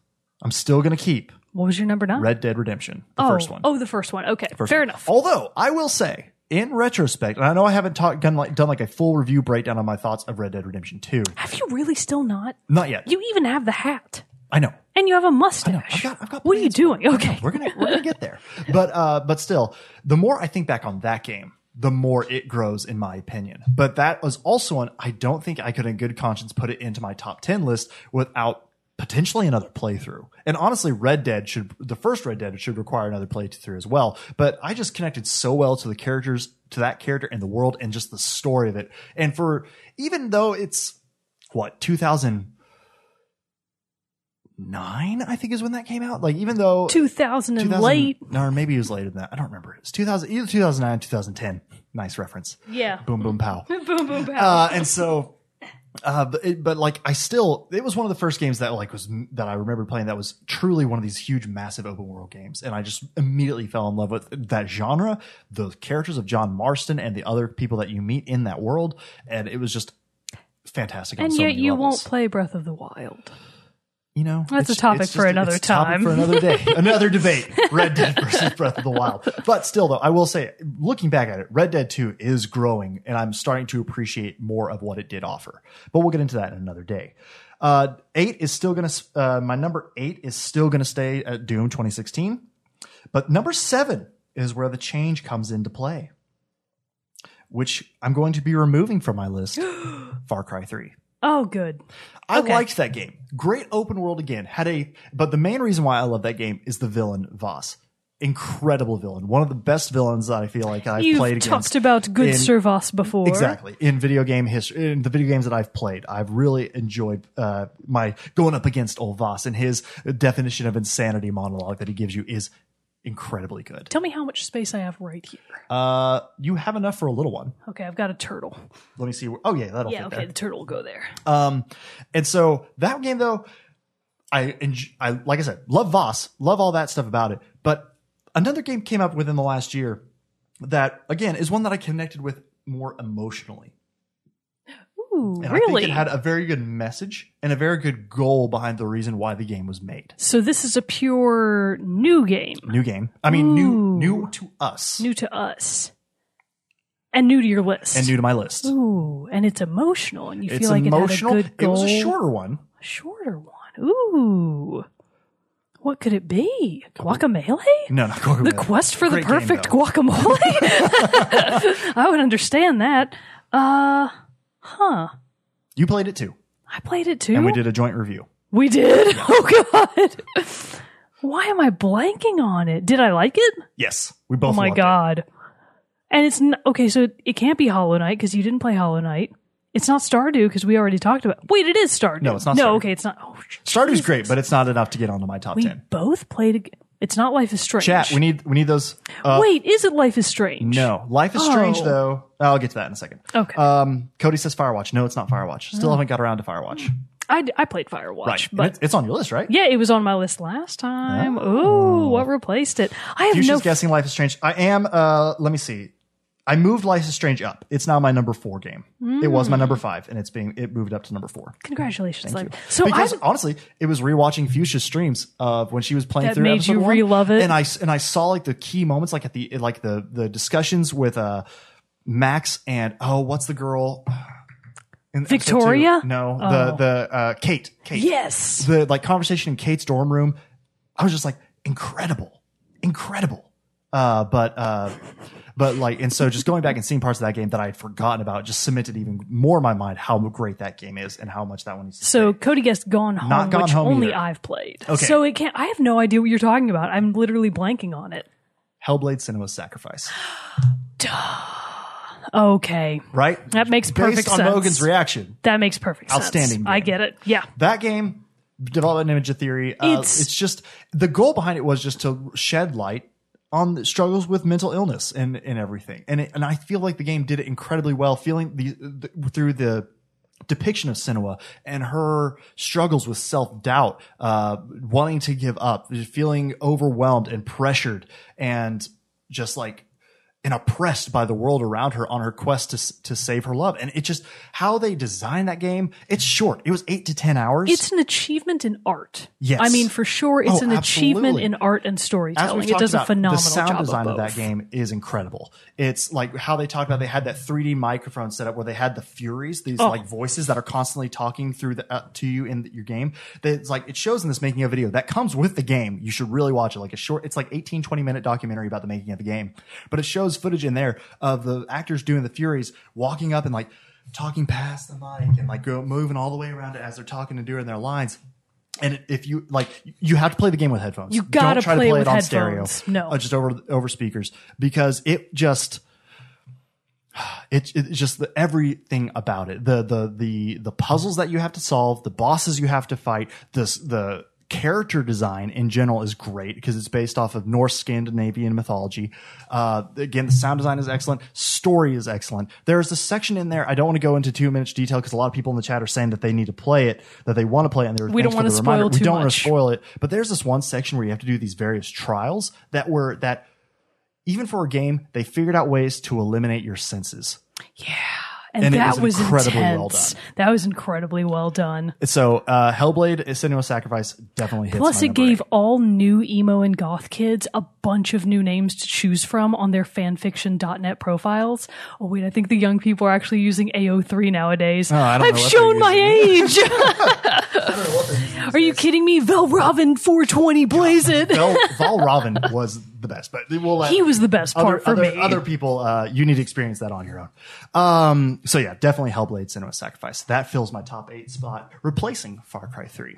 Speaker 1: I'm still going to keep
Speaker 2: what was your number nine?
Speaker 1: Red Dead Redemption, the
Speaker 2: oh,
Speaker 1: first one.
Speaker 2: Oh, the first one. Okay,
Speaker 1: First
Speaker 2: fair
Speaker 1: one.
Speaker 2: enough.
Speaker 1: Although I will say, in retrospect, and I know I haven't talked done like done like a full review breakdown on my thoughts of Red Dead Redemption Two.
Speaker 2: Have you really still not?
Speaker 1: Not yet.
Speaker 2: You even have the hat,
Speaker 1: I know.
Speaker 2: and you have a mustache.
Speaker 1: I've got, I've got
Speaker 2: what are you
Speaker 1: plans for it.
Speaker 2: doing? Okay,
Speaker 1: We're gonna we're gonna get there. But uh, but still, the more I think back on that game, the more it grows, in my opinion. But that was also one I don't think I could, in good conscience, put it into my top ten list without potentially another playthrough. And honestly, Red Dead should the first Red Dead should require another playthrough as well. But I just connected so well to the characters, to that character and the world, and just the story of it. And for even though it's what 2000 nine, I think is when that came out. Like even though
Speaker 2: two thousand and
Speaker 1: 2000
Speaker 2: late.
Speaker 1: no, or maybe it was later than that. I don't remember. It's two thousand, either two thousand nine, two thousand ten. Nice reference.
Speaker 2: Yeah.
Speaker 1: Boom, boom, pow.
Speaker 2: boom, boom, pow.
Speaker 1: Uh, and so, uh, but, it, but like I still, it was one of the first games that like was that I remember playing that was truly one of these huge, massive open world games, and I just immediately fell in love with that genre, the characters of John Marston, and the other people that you meet in that world, and it was just fantastic.
Speaker 2: and
Speaker 1: so
Speaker 2: yet
Speaker 1: many
Speaker 2: you
Speaker 1: levels.
Speaker 2: won't play Breath of the Wild.
Speaker 1: You know,
Speaker 2: That's a topic for another
Speaker 1: it's a topic
Speaker 2: time.
Speaker 1: for another day, another debate. Red Dead versus Breath of the Wild. But still, though, I will say, looking back at it, Red Dead Two is growing, and I'm starting to appreciate more of what it did offer. But we'll get into that in another day. Uh, eight is still going to. Uh, my number eight is still going to stay at Doom 2016. But number seven is where the change comes into play, which I'm going to be removing from my list. Far Cry Three.
Speaker 2: Oh, good.
Speaker 1: I
Speaker 2: Okay.
Speaker 1: liked that game. Great open world again. Had a but the main reason why I love that game is the villain Voss. Incredible villain. One of the best villains that I feel like I've
Speaker 2: You've
Speaker 1: played
Speaker 2: talked about good
Speaker 1: in-
Speaker 2: Servos before.
Speaker 1: Exactly. In video game history, in the video games that I've played, I've really enjoyed uh, my going up against old Voss and his definition of insanity monologue that he gives you is incredibly good.
Speaker 2: Tell me how much space I have right here.
Speaker 1: Uh, you have enough for a little one.
Speaker 2: Okay, I've got a turtle.
Speaker 1: Let me see. Where, oh yeah, that'll
Speaker 2: Yeah,
Speaker 1: fit
Speaker 2: okay,
Speaker 1: there.
Speaker 2: the turtle will go there.
Speaker 1: Um, and so that game though, I enj- I like I said, love Voss, love all that stuff about it. But another game came up within the last year that again is one that I connected with more emotionally.
Speaker 2: Ooh,
Speaker 1: And I
Speaker 2: really?
Speaker 1: think it had a very good message and a very good goal behind the reason why the game was made.
Speaker 2: so this is a pure new game,
Speaker 1: New game. I mean, new
Speaker 2: Ooh.
Speaker 1: new to us
Speaker 2: new to us, and new to your list.
Speaker 1: and new to my list.
Speaker 2: Ooh, and it's emotional, and you
Speaker 1: It's
Speaker 2: feel like
Speaker 1: emotional.
Speaker 2: it had a good goal.
Speaker 1: It was a shorter one.
Speaker 2: A shorter one. Ooh, what could it be? Guacamole?
Speaker 1: No, not Guacamole.
Speaker 2: The quest for the
Speaker 1: Great game,
Speaker 2: perfect
Speaker 1: though.
Speaker 2: guacamole? I would understand that. Uh, huh.
Speaker 1: You played it too,
Speaker 2: I played it too.
Speaker 1: and we did a joint review.
Speaker 2: We did. Oh god. Why am I blanking on it? Did I like it?
Speaker 1: Yes, we both Oh
Speaker 2: my
Speaker 1: loved it.
Speaker 2: god. And it's n- okay. So it can't be Hollow Knight because you didn't play Hollow Knight. It's not Stardew because we already talked about. Wait, it is Stardew.
Speaker 1: No, it's not
Speaker 2: No,
Speaker 1: Stardew.
Speaker 2: okay, it's not. Oh, sh-
Speaker 1: Stardew's great, but it's not enough to get onto my top
Speaker 2: We
Speaker 1: ten.
Speaker 2: both played. ag- It's not Life is Strange.
Speaker 1: Chat, we need we need those. Uh,
Speaker 2: Wait, is it Life is Strange?
Speaker 1: no, Life is Strange
Speaker 2: Oh.
Speaker 1: though. I'll get to that in a second.
Speaker 2: Okay.
Speaker 1: Um, Cody says Firewatch. No, it's not Firewatch. Still haven't got around to Firewatch.
Speaker 2: I, I played Firewatch,
Speaker 1: Right. And
Speaker 2: but
Speaker 1: it's, it's on your list, right?
Speaker 2: yeah, it was on my list last time. Ooh, what replaced it? I have
Speaker 1: Fuchsia's
Speaker 2: no.
Speaker 1: guessing Life is Strange. I am. Uh, let me see. I moved Life is Strange up. It's now my number four game. It was my
Speaker 2: Mm.
Speaker 1: number five, and it's being it moved up to number four.
Speaker 2: Congratulations, Thank Life. So
Speaker 1: because
Speaker 2: I
Speaker 1: honestly, it was rewatching Fuchsia's streams of when she was playing
Speaker 2: That
Speaker 1: through
Speaker 2: made you
Speaker 1: one,
Speaker 2: re-love it?
Speaker 1: and I and I saw like the key moments, like at the like the the discussions with uh Max and oh, what's the girl? In?
Speaker 2: Victoria?
Speaker 1: No,
Speaker 2: Oh.
Speaker 1: the the uh, Kate. Kate.
Speaker 2: yes,
Speaker 1: The like conversation in Kate's dorm room. I was just like incredible, incredible. Uh, but uh, but like, and so just going back and seeing parts of that game that I had forgotten about just cemented even more in my mind how great that game is and how much that one is. to
Speaker 2: So Cody guessed Gone Home,
Speaker 1: Not Gone
Speaker 2: which
Speaker 1: Home
Speaker 2: only
Speaker 1: either.
Speaker 2: I've played.
Speaker 1: Okay.
Speaker 2: So it can't. I have no idea what you're talking about. I'm literally blanking on it.
Speaker 1: Hellblade Senua's Sacrifice.
Speaker 2: Okay,
Speaker 1: Right?
Speaker 2: that makes perfect
Speaker 1: Based on
Speaker 2: sense.
Speaker 1: Logan's reaction.
Speaker 2: That makes perfect sense.
Speaker 1: Outstanding
Speaker 2: I get it. Yeah.
Speaker 1: That game, development Ninja Theory, uh,
Speaker 2: It's-
Speaker 1: it's, just the goal behind it was just to shed light on the struggles with mental illness and, and everything. And it, and I feel like the game did it incredibly well, feeling the, the through the depiction of Senua and her struggles with self doubt, uh, wanting to give up, feeling overwhelmed and pressured, and just like and oppressed by the world around her on her quest to to save her love. And it just how they designed that game. It's short. It was eight to ten hours.
Speaker 2: It's an achievement in art.
Speaker 1: Yes.
Speaker 2: I mean, for sure, it's
Speaker 1: Oh,
Speaker 2: an achievement in art and storytelling. It does a
Speaker 1: about,
Speaker 2: phenomenal
Speaker 1: the sound
Speaker 2: job
Speaker 1: design
Speaker 2: of,
Speaker 1: of, that game is incredible. It's like how they talked about they had that 3D microphone set up where they had the Furies, these
Speaker 2: Oh.
Speaker 1: like voices that are constantly talking through the uh, to you in your game. That it's like it shows in this making a video that comes with the game. You should really watch it. Like a short, it's like 18, 20 minute documentary about the making of the game, but it shows footage in there of the actors doing the Furies walking up and like talking past the mic and like go moving all the way around it as they're talking and doing their lines. And if you like, you have to play the game with headphones.
Speaker 2: You gotta
Speaker 1: Don't try
Speaker 2: play
Speaker 1: to play
Speaker 2: with
Speaker 1: it on
Speaker 2: headphones.
Speaker 1: stereo.
Speaker 2: No.
Speaker 1: uh, just over over speakers because it just it, it's just the, everything about it the the the the puzzles that you have to solve the bosses you have to fight this the character design in general is great because it's based off of Norse Scandinavian mythology. Uh, again, the sound design is excellent. Story is excellent. There's a section in there. I don't want to go into too much detail because a lot of people in the chat are saying that they need to play it, that they want to play it. And they're
Speaker 2: We don't wanna
Speaker 1: the
Speaker 2: spoil
Speaker 1: reminder. We don't want to spoil it. But there's this one section where you have to do these various trials that were that even for a game, they figured out ways to eliminate your senses.
Speaker 2: And,
Speaker 1: and
Speaker 2: that
Speaker 1: was
Speaker 2: was
Speaker 1: incredibly well done.
Speaker 2: That was incredibly well done.
Speaker 1: So, uh, Hellblade: Senua's Sacrifice definitely hits.
Speaker 2: Plus, it gave
Speaker 1: eight.
Speaker 2: all new emo and goth kids a bunch of new names to choose from on their fanfiction.net profiles. Oh wait, I think the young people are actually using AO3 nowadays.
Speaker 1: Oh,
Speaker 2: I've shown my age. are you kidding me? Valravn 420 blaze it.
Speaker 1: Val, Valravn was the best, but we'll
Speaker 2: He was the best
Speaker 1: other,
Speaker 2: part for
Speaker 1: other,
Speaker 2: me.
Speaker 1: Other people, uh, you need to experience that on your own. Um, so yeah, definitely Hellblade: Senua's Sacrifice. That fills my top eight spot, replacing Far Cry Three.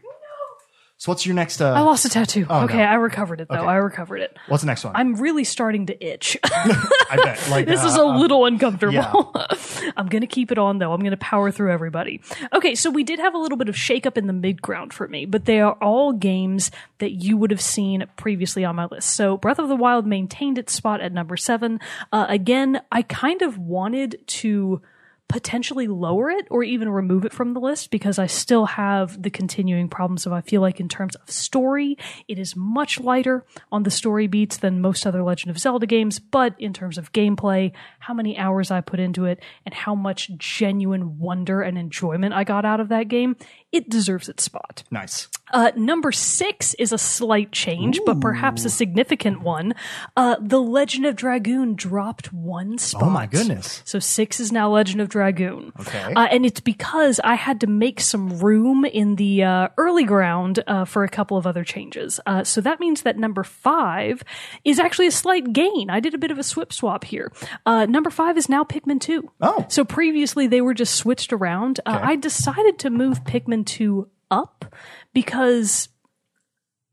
Speaker 1: So what's your next? Uh, I
Speaker 2: lost a tattoo. okay,
Speaker 1: no.
Speaker 2: I recovered it though.
Speaker 1: Okay.
Speaker 2: I recovered it.
Speaker 1: what's the next one?
Speaker 2: I'm really starting to itch.
Speaker 1: I bet. Like
Speaker 2: this is
Speaker 1: uh,
Speaker 2: a little uncomfortable.
Speaker 1: yeah.
Speaker 2: I'm going to keep it on though. I'm going to power through everybody. Okay, so we did have a little bit of shakeup in the mid ground for me, but they are all games that you would have seen previously on my list. So Breath of the Wild maintained its spot at number seven. Uh, again, I kind of wanted to potentially lower it or even remove it from the list because I still have the continuing problems of I feel like in terms of story, it is much lighter on the story beats than most other Legend of Zelda games, but in terms of gameplay, how many hours I put into it and how much genuine wonder and enjoyment I got out of that game, it deserves its spot.
Speaker 1: nice.
Speaker 2: Uh, number six is a slight change, but perhaps a significant one. Uh, the Legend of Dragoon dropped one spot.
Speaker 1: Oh my goodness.
Speaker 2: So six is now Legend of Dragoon.
Speaker 1: Okay.
Speaker 2: Uh, and it's because I had to make some room in the uh, early ground uh, for a couple of other changes. Uh, so that means that number five is actually a slight gain. I did a bit of a swip swap here. Uh, number five is now Pikmin 2.
Speaker 1: Oh.
Speaker 2: So previously they were just switched around. Uh,
Speaker 1: Okay.
Speaker 2: I decided to move Pikmin 2 up because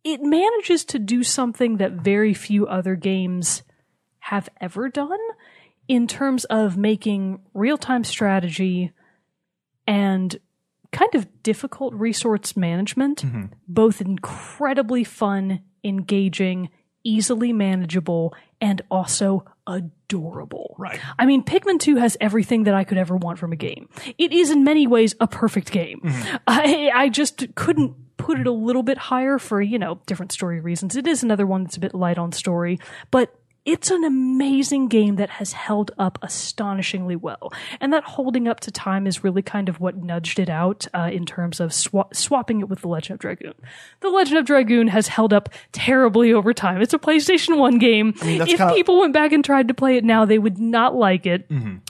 Speaker 2: it manages to do something that very few other games have ever done in terms of making real time strategy and kind of difficult resource management mm-hmm. both incredibly fun, engaging, easily manageable, and also adorable.
Speaker 1: Right.
Speaker 2: I mean, Pikmin 2 has everything that I could ever want from a game. It is in many ways a perfect game.
Speaker 1: Mm-hmm.
Speaker 2: I, I just couldn't put it a little bit higher for, you know, different story reasons. It is another one that's a bit light on story, but it's an amazing game that has held up astonishingly well. And that holding up to time is really kind of what nudged it out uh, in terms of swa- swapping it with The Legend of Dragoon. The Legend of Dragoon has held up terribly over time. It's a PlayStation 1 game.
Speaker 1: mean,
Speaker 2: if
Speaker 1: kinda-
Speaker 2: people went back and tried to play it now, they would not like it.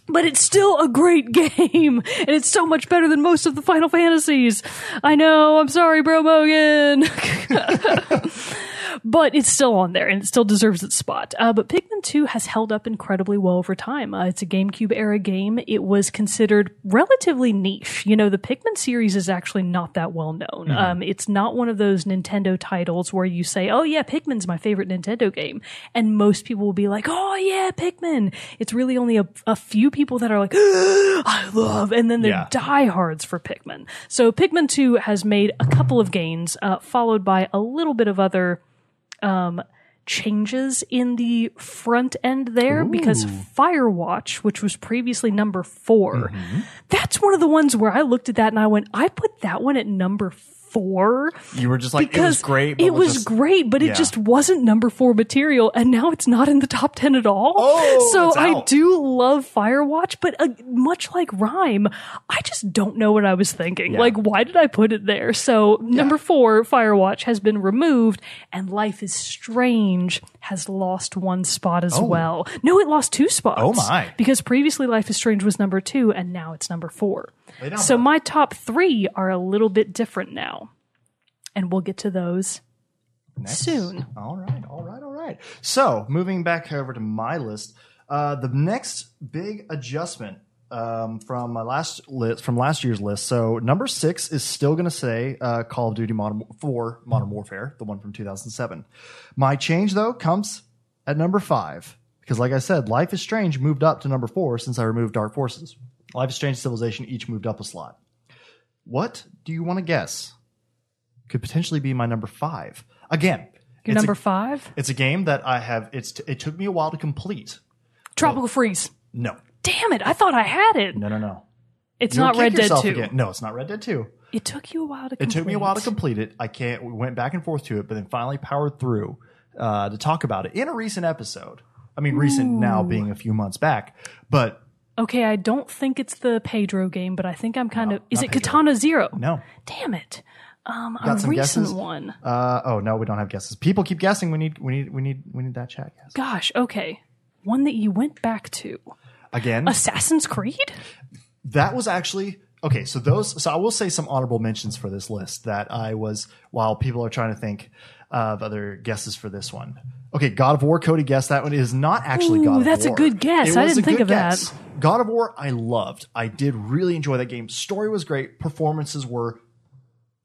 Speaker 2: But it's still a great game. And it's so much better than most of the Final Fantasies. I know. I'm sorry, Bro Mogan. but it's still on there and it still deserves its spot. Uh, but Pikmin 2 has held up incredibly well over time. Uh, it's a GameCube era game. It was considered relatively niche. You know, the Pikmin series is actually not that well known. Um, it's not one of those Nintendo titles where you say, oh yeah, Pikmin's my favorite Nintendo game. And most people will be like, oh yeah, Pikmin. It's really only a, a few people that are like, I love, and then they're
Speaker 1: Yeah.
Speaker 2: diehards for Pikmin. So Pikmin 2 has made a couple of gains, uh, followed by a little bit of other um, changes in the front end there because Firewatch, which was previously number 4
Speaker 1: Mm-hmm.
Speaker 2: that's one of the ones where I looked at that and I went, I put that one at number four
Speaker 1: You were just like, it
Speaker 2: because
Speaker 1: was great. But
Speaker 2: it was
Speaker 1: just-
Speaker 2: great, but
Speaker 1: Yeah.
Speaker 2: it just wasn't number four material, and now it's not in the top ten at all.
Speaker 1: Oh,
Speaker 2: so I do love Firewatch, but uh, much like Rime, I just don't know what I was thinking.
Speaker 1: Yeah.
Speaker 2: Like, why did I put it there? So number four, Firewatch, has been removed, and Life is Strange has lost one spot as well. No, it lost two spots.
Speaker 1: Oh, my.
Speaker 2: Because previously Life is Strange was number two, and now it's number four. So my top three are a little bit different now. And we'll get to those soon.
Speaker 1: All right, all right, all right. So moving back over to my list, uh, the next big adjustment um, from my last list from last year's list. So number six is still going to say uh, Call of Duty Modern Four Modern Warfare, the one from 2007. My change though comes at number five because, like I said, Life is Strange moved up to number four since I removed Dark Forces. Life is Strange, Civilization each moved up a slot. What do you want to guess? Could potentially be my number five. Again,
Speaker 2: Your
Speaker 1: it's a-
Speaker 2: number five?
Speaker 1: it's a game that I have. It's it took me a while to complete.
Speaker 2: Tropical Freeze.
Speaker 1: No,
Speaker 2: Damn it. I thought I had it.
Speaker 1: no, no, no.
Speaker 2: It's
Speaker 1: You'll
Speaker 2: not Red Dead 2.
Speaker 1: Again. No, it's not Red Dead Two.
Speaker 2: It took you a while to
Speaker 1: It
Speaker 2: complete.
Speaker 1: took me a while to complete it. I can't. We went back and forth to it, but then finally powered through uh, to talk about it in a recent episode. I mean, recent now being a few months back, but
Speaker 2: Okay, I don't think it's the Pedro game, but I think I'm kind of. Is it
Speaker 1: Pedro.
Speaker 2: Katana Zero?
Speaker 1: no.
Speaker 2: Damn it. Um,
Speaker 1: Got
Speaker 2: a
Speaker 1: some
Speaker 2: recent
Speaker 1: guesses?
Speaker 2: one.
Speaker 1: Uh, oh no, we don't have guesses. People keep guessing. We need. We need. We need. We need that chat guess
Speaker 2: Gosh, okay. One that you went back to.
Speaker 1: again.
Speaker 2: Assassin's Creed?
Speaker 1: that was actually okay. So those, so I will say some honorable mentions for this list that I was while people are trying to think of other guesses for this one. Okay, God of War. Cody guessed that one It is not actually
Speaker 2: Ooh,
Speaker 1: God of War.
Speaker 2: that's a good guess.
Speaker 1: It
Speaker 2: I didn't think of that.
Speaker 1: God of War, I loved. I did really enjoy that game. Story was great. Performances were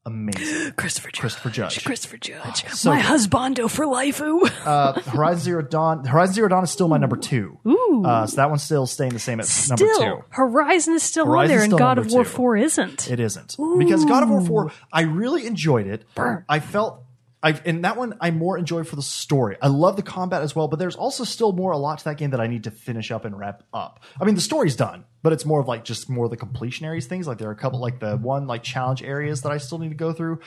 Speaker 1: amazing.
Speaker 2: Christopher Judge.
Speaker 1: Christopher Judge.
Speaker 2: Christopher Judge.
Speaker 1: so
Speaker 2: My
Speaker 1: good.
Speaker 2: husbando for life. Ooh.
Speaker 1: Uh, Horizon Zero Dawn. Horizon Zero Dawn is still my number two.
Speaker 2: Ooh.
Speaker 1: Uh, so that one's still staying the same at number
Speaker 2: Still,
Speaker 1: two.
Speaker 2: Horizon is still on there, and God of War
Speaker 1: two.
Speaker 2: 4 isn't.
Speaker 1: It isn't because God of War Four. I really enjoyed it. I felt. I in that one I more enjoy for the story. I love the combat as well, but there's also still more a lot to that game that I need to finish up and wrap up. I mean, the story's done, but it's more of like just more of the completion areas things. Like there are a couple like the one like challenge areas that I still need to go through.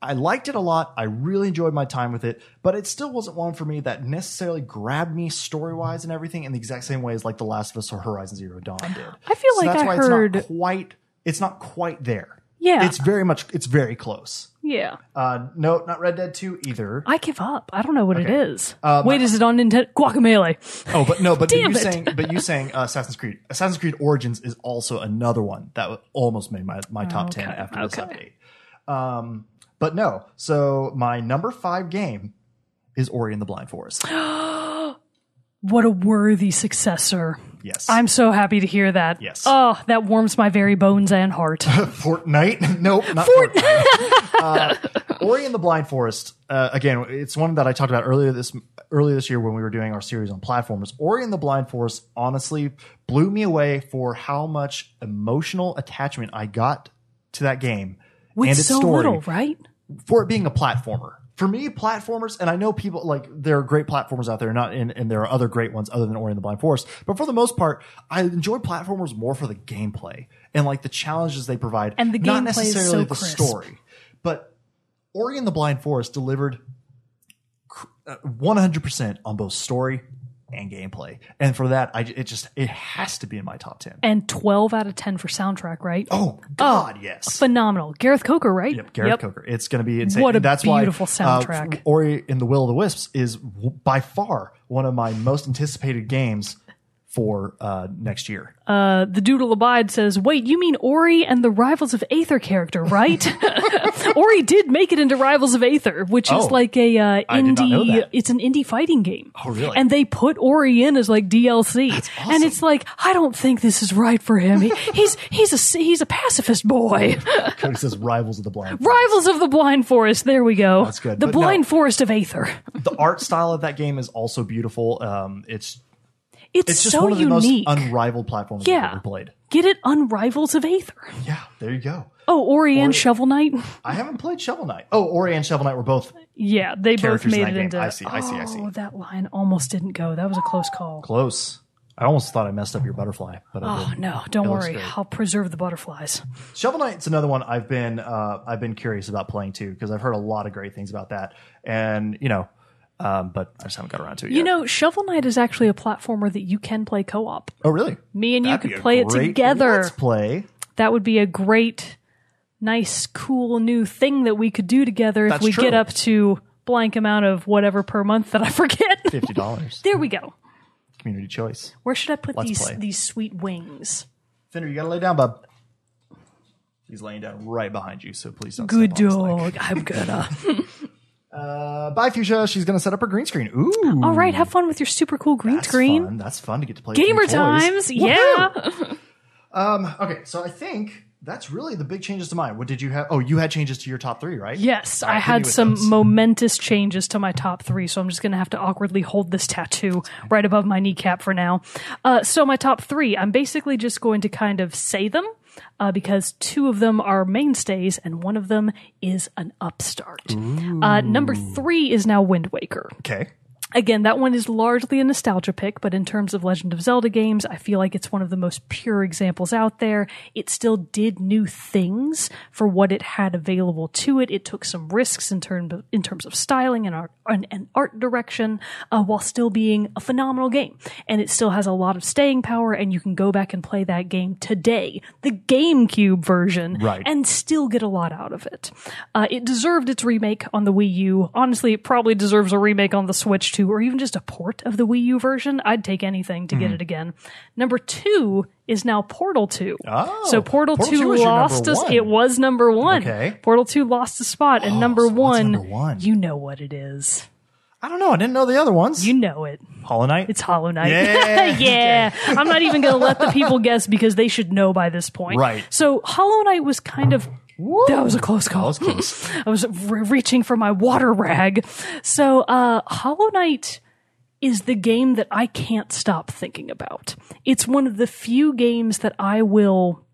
Speaker 1: I liked it a lot. I really enjoyed my time with it, but it still wasn't one for me that necessarily grabbed me story wise and everything in the exact same way as like The Last of Us or Horizon Zero Dawn did.
Speaker 2: I feel
Speaker 1: So
Speaker 2: like
Speaker 1: that's
Speaker 2: I
Speaker 1: why
Speaker 2: heard-
Speaker 1: it's not quite. It's not quite there.
Speaker 2: Yeah.
Speaker 1: It's very much. It's very close.
Speaker 2: Yeah.
Speaker 1: Uh, no, not Red Dead Two either.
Speaker 2: I give up. I don't know what it is.
Speaker 1: Uh,
Speaker 2: Wait, is it on Nintendo? Guacamole.
Speaker 1: Oh, but no, but
Speaker 2: Damn
Speaker 1: you
Speaker 2: it.
Speaker 1: saying, but you saying uh, Assassin's Creed. Assassin's Creed Origins is also another one that almost made my my top ten after this
Speaker 2: okay.
Speaker 1: update. Um, but no. So my number five game is Ori and the Blind Forest.
Speaker 2: What a worthy successor.
Speaker 1: Yes,
Speaker 2: I'm so happy to hear that.
Speaker 1: Yes.
Speaker 2: Oh, that warms my very bones and heart.
Speaker 1: Fortnite. nope, not Fortnite. uh, Ori and the Blind Forest. Uh, again, it's one that I talked about earlier this earlier this year when we were doing our series on platformers. Ori and the Blind Forest honestly blew me away for how much emotional attachment I got to that game
Speaker 2: With
Speaker 1: and its
Speaker 2: so
Speaker 1: story
Speaker 2: little, right?
Speaker 1: for it being a platformer. For me, platformers, and I know people like there are great platformers out there, not and, and there are other great ones other than Ori and the Blind Forest. But for the most part, I enjoy platformers more for the gameplay and like the challenges they provide,
Speaker 2: And the
Speaker 1: not necessarily
Speaker 2: so
Speaker 1: the
Speaker 2: crisp.
Speaker 1: story. But Ori and the Blind Forest delivered uh, one hundred percent on both story and gameplay, and for that, I it just it has to be in my top ten.
Speaker 2: And 12 out of 10 for soundtrack, right?
Speaker 1: Oh God, yes.
Speaker 2: Phenomenal. Gareth Coker, right?
Speaker 1: Yep, Gareth Coker. It's going to be insane.
Speaker 2: What a
Speaker 1: And that's
Speaker 2: beautiful
Speaker 1: why, uh,
Speaker 2: soundtrack.
Speaker 1: Ori and the Will of the Wisps is w- by far one of my most anticipated games for uh, next year.
Speaker 2: Uh, the Doodle Abide says, wait, you mean Ori and the Rivals of Aether character, right? Ori did make it into Rivals of Aether, which is
Speaker 1: Oh.
Speaker 2: like a uh,
Speaker 1: I did not know
Speaker 2: indie, it's an indie fighting game.
Speaker 1: Oh, really?
Speaker 2: And they put Ori in as like DLC.
Speaker 1: awesome.
Speaker 2: And it's like, I don't think this is right for him. He, he's, he's a, he's a pacifist boy.
Speaker 1: Cody says Rivals of the Blind.
Speaker 2: Rivals of the Blind Forest. There we go.
Speaker 1: That's good.
Speaker 2: The
Speaker 1: But no.
Speaker 2: Blind Forest of Aether.
Speaker 1: the art style of that game is also beautiful. Um, it's
Speaker 2: It's,
Speaker 1: it's just
Speaker 2: so
Speaker 1: one of the
Speaker 2: unique.
Speaker 1: most unrivaled platforms
Speaker 2: Yeah.
Speaker 1: I've ever played.
Speaker 2: Get it on Rivals of Aether.
Speaker 1: Yeah, there you go.
Speaker 2: Oh, Ori and Shovel Knight.
Speaker 1: I haven't played Shovel Knight. Oh, Ori and Shovel Knight were both
Speaker 2: Yeah, they both
Speaker 1: Characters in
Speaker 2: made it
Speaker 1: game.
Speaker 2: into.
Speaker 1: I see, I see, I see.
Speaker 2: Oh, that line almost didn't go. That was a close call.
Speaker 1: close. I almost thought I messed up your butterfly, but
Speaker 2: Oh no, don't
Speaker 1: It
Speaker 2: worry. I'll preserve the butterflies.
Speaker 1: Shovel Knight's another one I've been uh, I've been curious about playing too because I've heard a lot of great things about that, and you know, um, but I just haven't got around to it yet.
Speaker 2: You
Speaker 1: yet.
Speaker 2: know, Shovel Knight is actually a platformer that you can play co-op.
Speaker 1: oh really?
Speaker 2: Me and you
Speaker 1: That'd be
Speaker 2: could play it together.
Speaker 1: Let's play.
Speaker 2: That would be a great, nice, cool new thing that we could do together if we
Speaker 1: true.
Speaker 2: get up to blank amount of whatever per month that I forget.
Speaker 1: Fifty dollars.
Speaker 2: there we go.
Speaker 1: Community choice.
Speaker 2: Where should I put
Speaker 1: Let's
Speaker 2: these
Speaker 1: play.
Speaker 2: these sweet wings?
Speaker 1: Fender, you gotta lay down, bub. He's laying down right behind you, so please don't.
Speaker 2: Good
Speaker 1: step on his leg.
Speaker 2: dog. I'm gonna.
Speaker 1: Uh, bye, Fuchsia. She's gonna set up her green screen. Ooh,
Speaker 2: All right, have fun with your super cool green
Speaker 1: that's
Speaker 2: screen.
Speaker 1: Fun. That's fun to get to play. with
Speaker 2: Gamer
Speaker 1: new toys.
Speaker 2: times, yeah.
Speaker 1: Um. Okay, so I think that's really the big changes to mine. What did you have? Oh, you had changes to your top three, right?
Speaker 2: Yes, I had
Speaker 1: with
Speaker 2: some
Speaker 1: those.
Speaker 2: momentous changes to my top three, so I'm just going to have to awkwardly hold this tattoo right above my kneecap for now. Uh, so my top three, I'm basically just going to kind of say them uh, because two of them are mainstays and one of them is an upstart. Uh, number three is now Wind Waker.
Speaker 1: Okay.
Speaker 2: Again, that one is largely a nostalgia pick, but in terms of Legend of Zelda games, I feel like it's one of the most pure examples out there. It still did new things for what it had available to it. It took some risks in terms of, in terms of styling and art and, and art direction, uh, while still being a phenomenal game. And it still has a lot of staying power, and you can go back and play that game today, the GameCube version,
Speaker 1: Right.
Speaker 2: and still get a lot out of it. Uh, it deserved its remake on the Wii U. Honestly, it probably deserves a remake on the Switch too, or even just a port of the Wii U version. I'd take anything to
Speaker 1: Hmm.
Speaker 2: get it again. Number two is now Portal 2.
Speaker 1: Oh,
Speaker 2: so Portal,
Speaker 1: Portal
Speaker 2: 2
Speaker 1: 2
Speaker 2: lost us. It was number one.
Speaker 1: Okay. Oh,
Speaker 2: Portal 2 lost a spot, and number
Speaker 1: so
Speaker 2: one,
Speaker 1: number one?
Speaker 2: you know what it is.
Speaker 1: I don't know. I didn't know the other ones.
Speaker 2: You know it.
Speaker 1: Hollow Knight.
Speaker 2: It's Hollow Knight.
Speaker 1: Yeah.
Speaker 2: yeah. I'm not even going to let the people guess because they should know by this point.
Speaker 1: Right.
Speaker 2: So Hollow Knight was kind of. That was a close call.
Speaker 1: That was close.
Speaker 2: I was re- reaching for my water rag. So, uh, Hollow Knight is the game that I can't stop thinking about. It's one of the few games that I will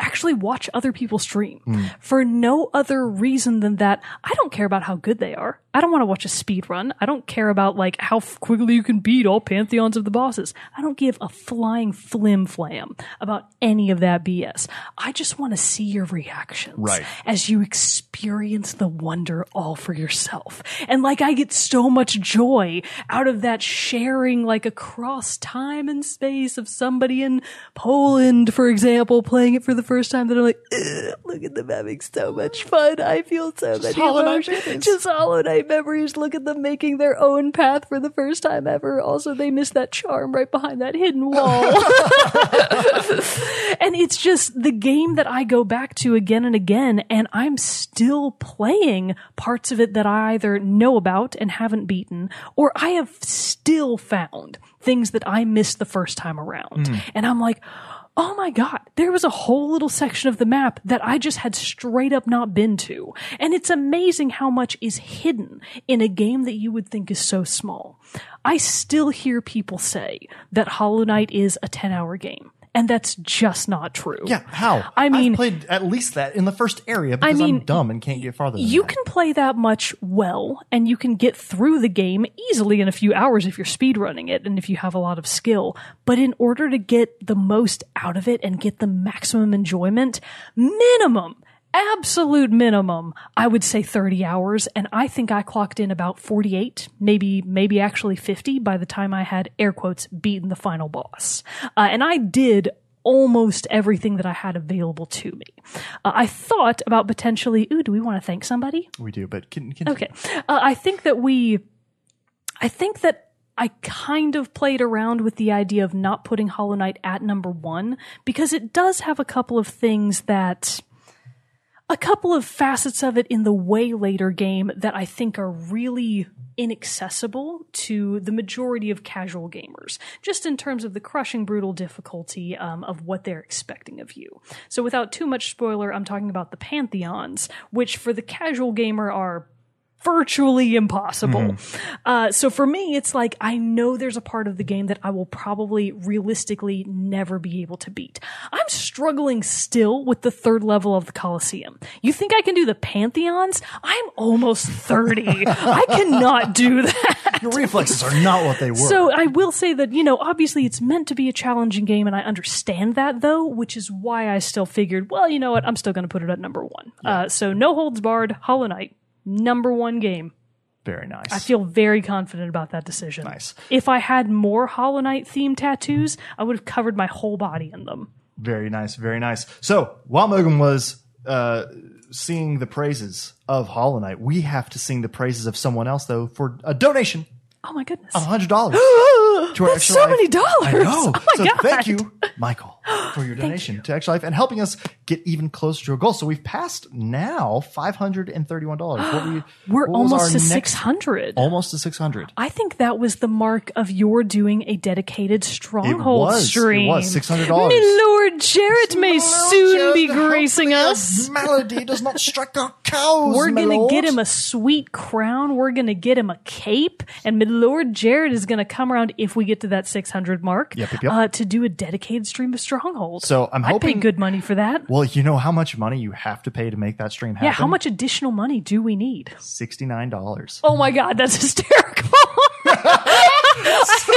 Speaker 2: actually watch other people stream
Speaker 1: Hmm.
Speaker 2: for no other reason than that I don't care about how good they are. I don't want to watch a speed run. I don't care about like how quickly you can beat all pantheons of the bosses. I don't give a flying flim flam about any of that BS. I just want to see your reactions
Speaker 1: Right.
Speaker 2: as you experience the wonder all for yourself. And like I get so much joy out of that sharing like across time and space of somebody in Poland, for example, playing it for the first time that I'm like, look at them having so much fun. I feel so many
Speaker 1: Hollow
Speaker 2: emotions. Just Hollow Knight memories. Look at them making their own path for the first time ever. Also, they miss that charm right behind that hidden wall. and it's just the game that I go back to again and again, and I'm still playing parts of it that I either know about and haven't beaten, or I have still found things that I missed the first time around. Hmm. And I'm like, Oh my God, there was a whole little section of the map that I just had straight up not been to. And it's amazing how much is hidden in a game that you would think is so small. I still hear people say that Hollow Knight is a 10 hour game. And that's just not true.
Speaker 1: Yeah, how?
Speaker 2: I mean-
Speaker 1: I've played at least that in the first area because
Speaker 2: mean,
Speaker 1: I'm dumb and can't get farther. Than
Speaker 2: You
Speaker 1: that.
Speaker 2: can play that much well, and you can get through the game easily in a few hours if you're speedrunning it and if you have a lot of skill. But in order to get the most out of it and get the maximum enjoyment, minimum, absolute minimum, I would say 30 hours. And I think I clocked in about 48, maybe, maybe actually 50 by the time I had air quotes beaten the final boss. Uh, and I did almost everything that I had available to me. Uh, I thought about potentially, ooh, do we want to thank somebody?
Speaker 1: We do, but can, can
Speaker 2: Okay. Uh, I think that we, I think that I kind of played around with the idea of not putting Hollow Knight at number one because it does have a couple of things that, a couple of facets of it in the way later game that I think are really inaccessible to the majority of casual gamers, just in terms of the crushing brutal difficulty um, of what they're expecting of you. So, without too much spoiler, I'm talking about the Pantheons, which for the casual gamer are virtually impossible. Uh, so for me, it's like I know there's a part of the game that I will probably realistically never be able to beat. I'm struggling still with the third level of the Colosseum. You think I can do the Pantheons? I'm almost 30. I cannot do that.
Speaker 1: your reflexes are not what they were.
Speaker 2: So I will say that, you know, obviously it's meant to be a challenging game and I understand that though, which is why I still figured, well, you know what, I'm still going to put it at number one. Uh, so no holds barred, Hollow Knight, number one game.
Speaker 1: Very nice.
Speaker 2: I feel very confident about that decision.
Speaker 1: Nice.
Speaker 2: If I had more Hollow Knight themed tattoos, I would have covered my whole body in them.
Speaker 1: Very nice, very nice. So while Mogan was uh, singing the praises of Hollow Knight, we have to sing the praises of someone else though for a donation
Speaker 2: Oh my goodness.
Speaker 1: of hundred dollars to our
Speaker 2: That's
Speaker 1: Extra
Speaker 2: so
Speaker 1: Life.
Speaker 2: many dollars.
Speaker 1: I know.
Speaker 2: Oh my
Speaker 1: so
Speaker 2: God.
Speaker 1: thank you, Michael, for your donation to Extra Life and helping us get even closer to a goal. So we've passed now five hundred and thirty-one dollars. What were
Speaker 2: We're
Speaker 1: what was
Speaker 2: almost
Speaker 1: our
Speaker 2: to
Speaker 1: next-
Speaker 2: 600.
Speaker 1: Almost to six hundred.
Speaker 2: I think that was the mark of your doing a dedicated stronghold
Speaker 1: was. It
Speaker 2: stream.
Speaker 1: was. $600.
Speaker 2: My Lord Jared may soon be gracing us.
Speaker 1: Melody does not strike our cows.
Speaker 2: We're
Speaker 1: my
Speaker 2: gonna
Speaker 1: lord.
Speaker 2: get him a sweet crown. We're gonna get him a cape, and my Lord Jared is gonna come around if we get to that 600 mark
Speaker 1: Yep, yep, yep.
Speaker 2: Uh, to do a dedicated stream of Stronghold.
Speaker 1: So I'm
Speaker 2: I'd pay good money for that.
Speaker 1: Well, you know how much money you have to pay to make that stream happen?
Speaker 2: Yeah, how much additional money do we need?
Speaker 1: Sixty-nine dollars.
Speaker 2: Oh my God, that's hysterical.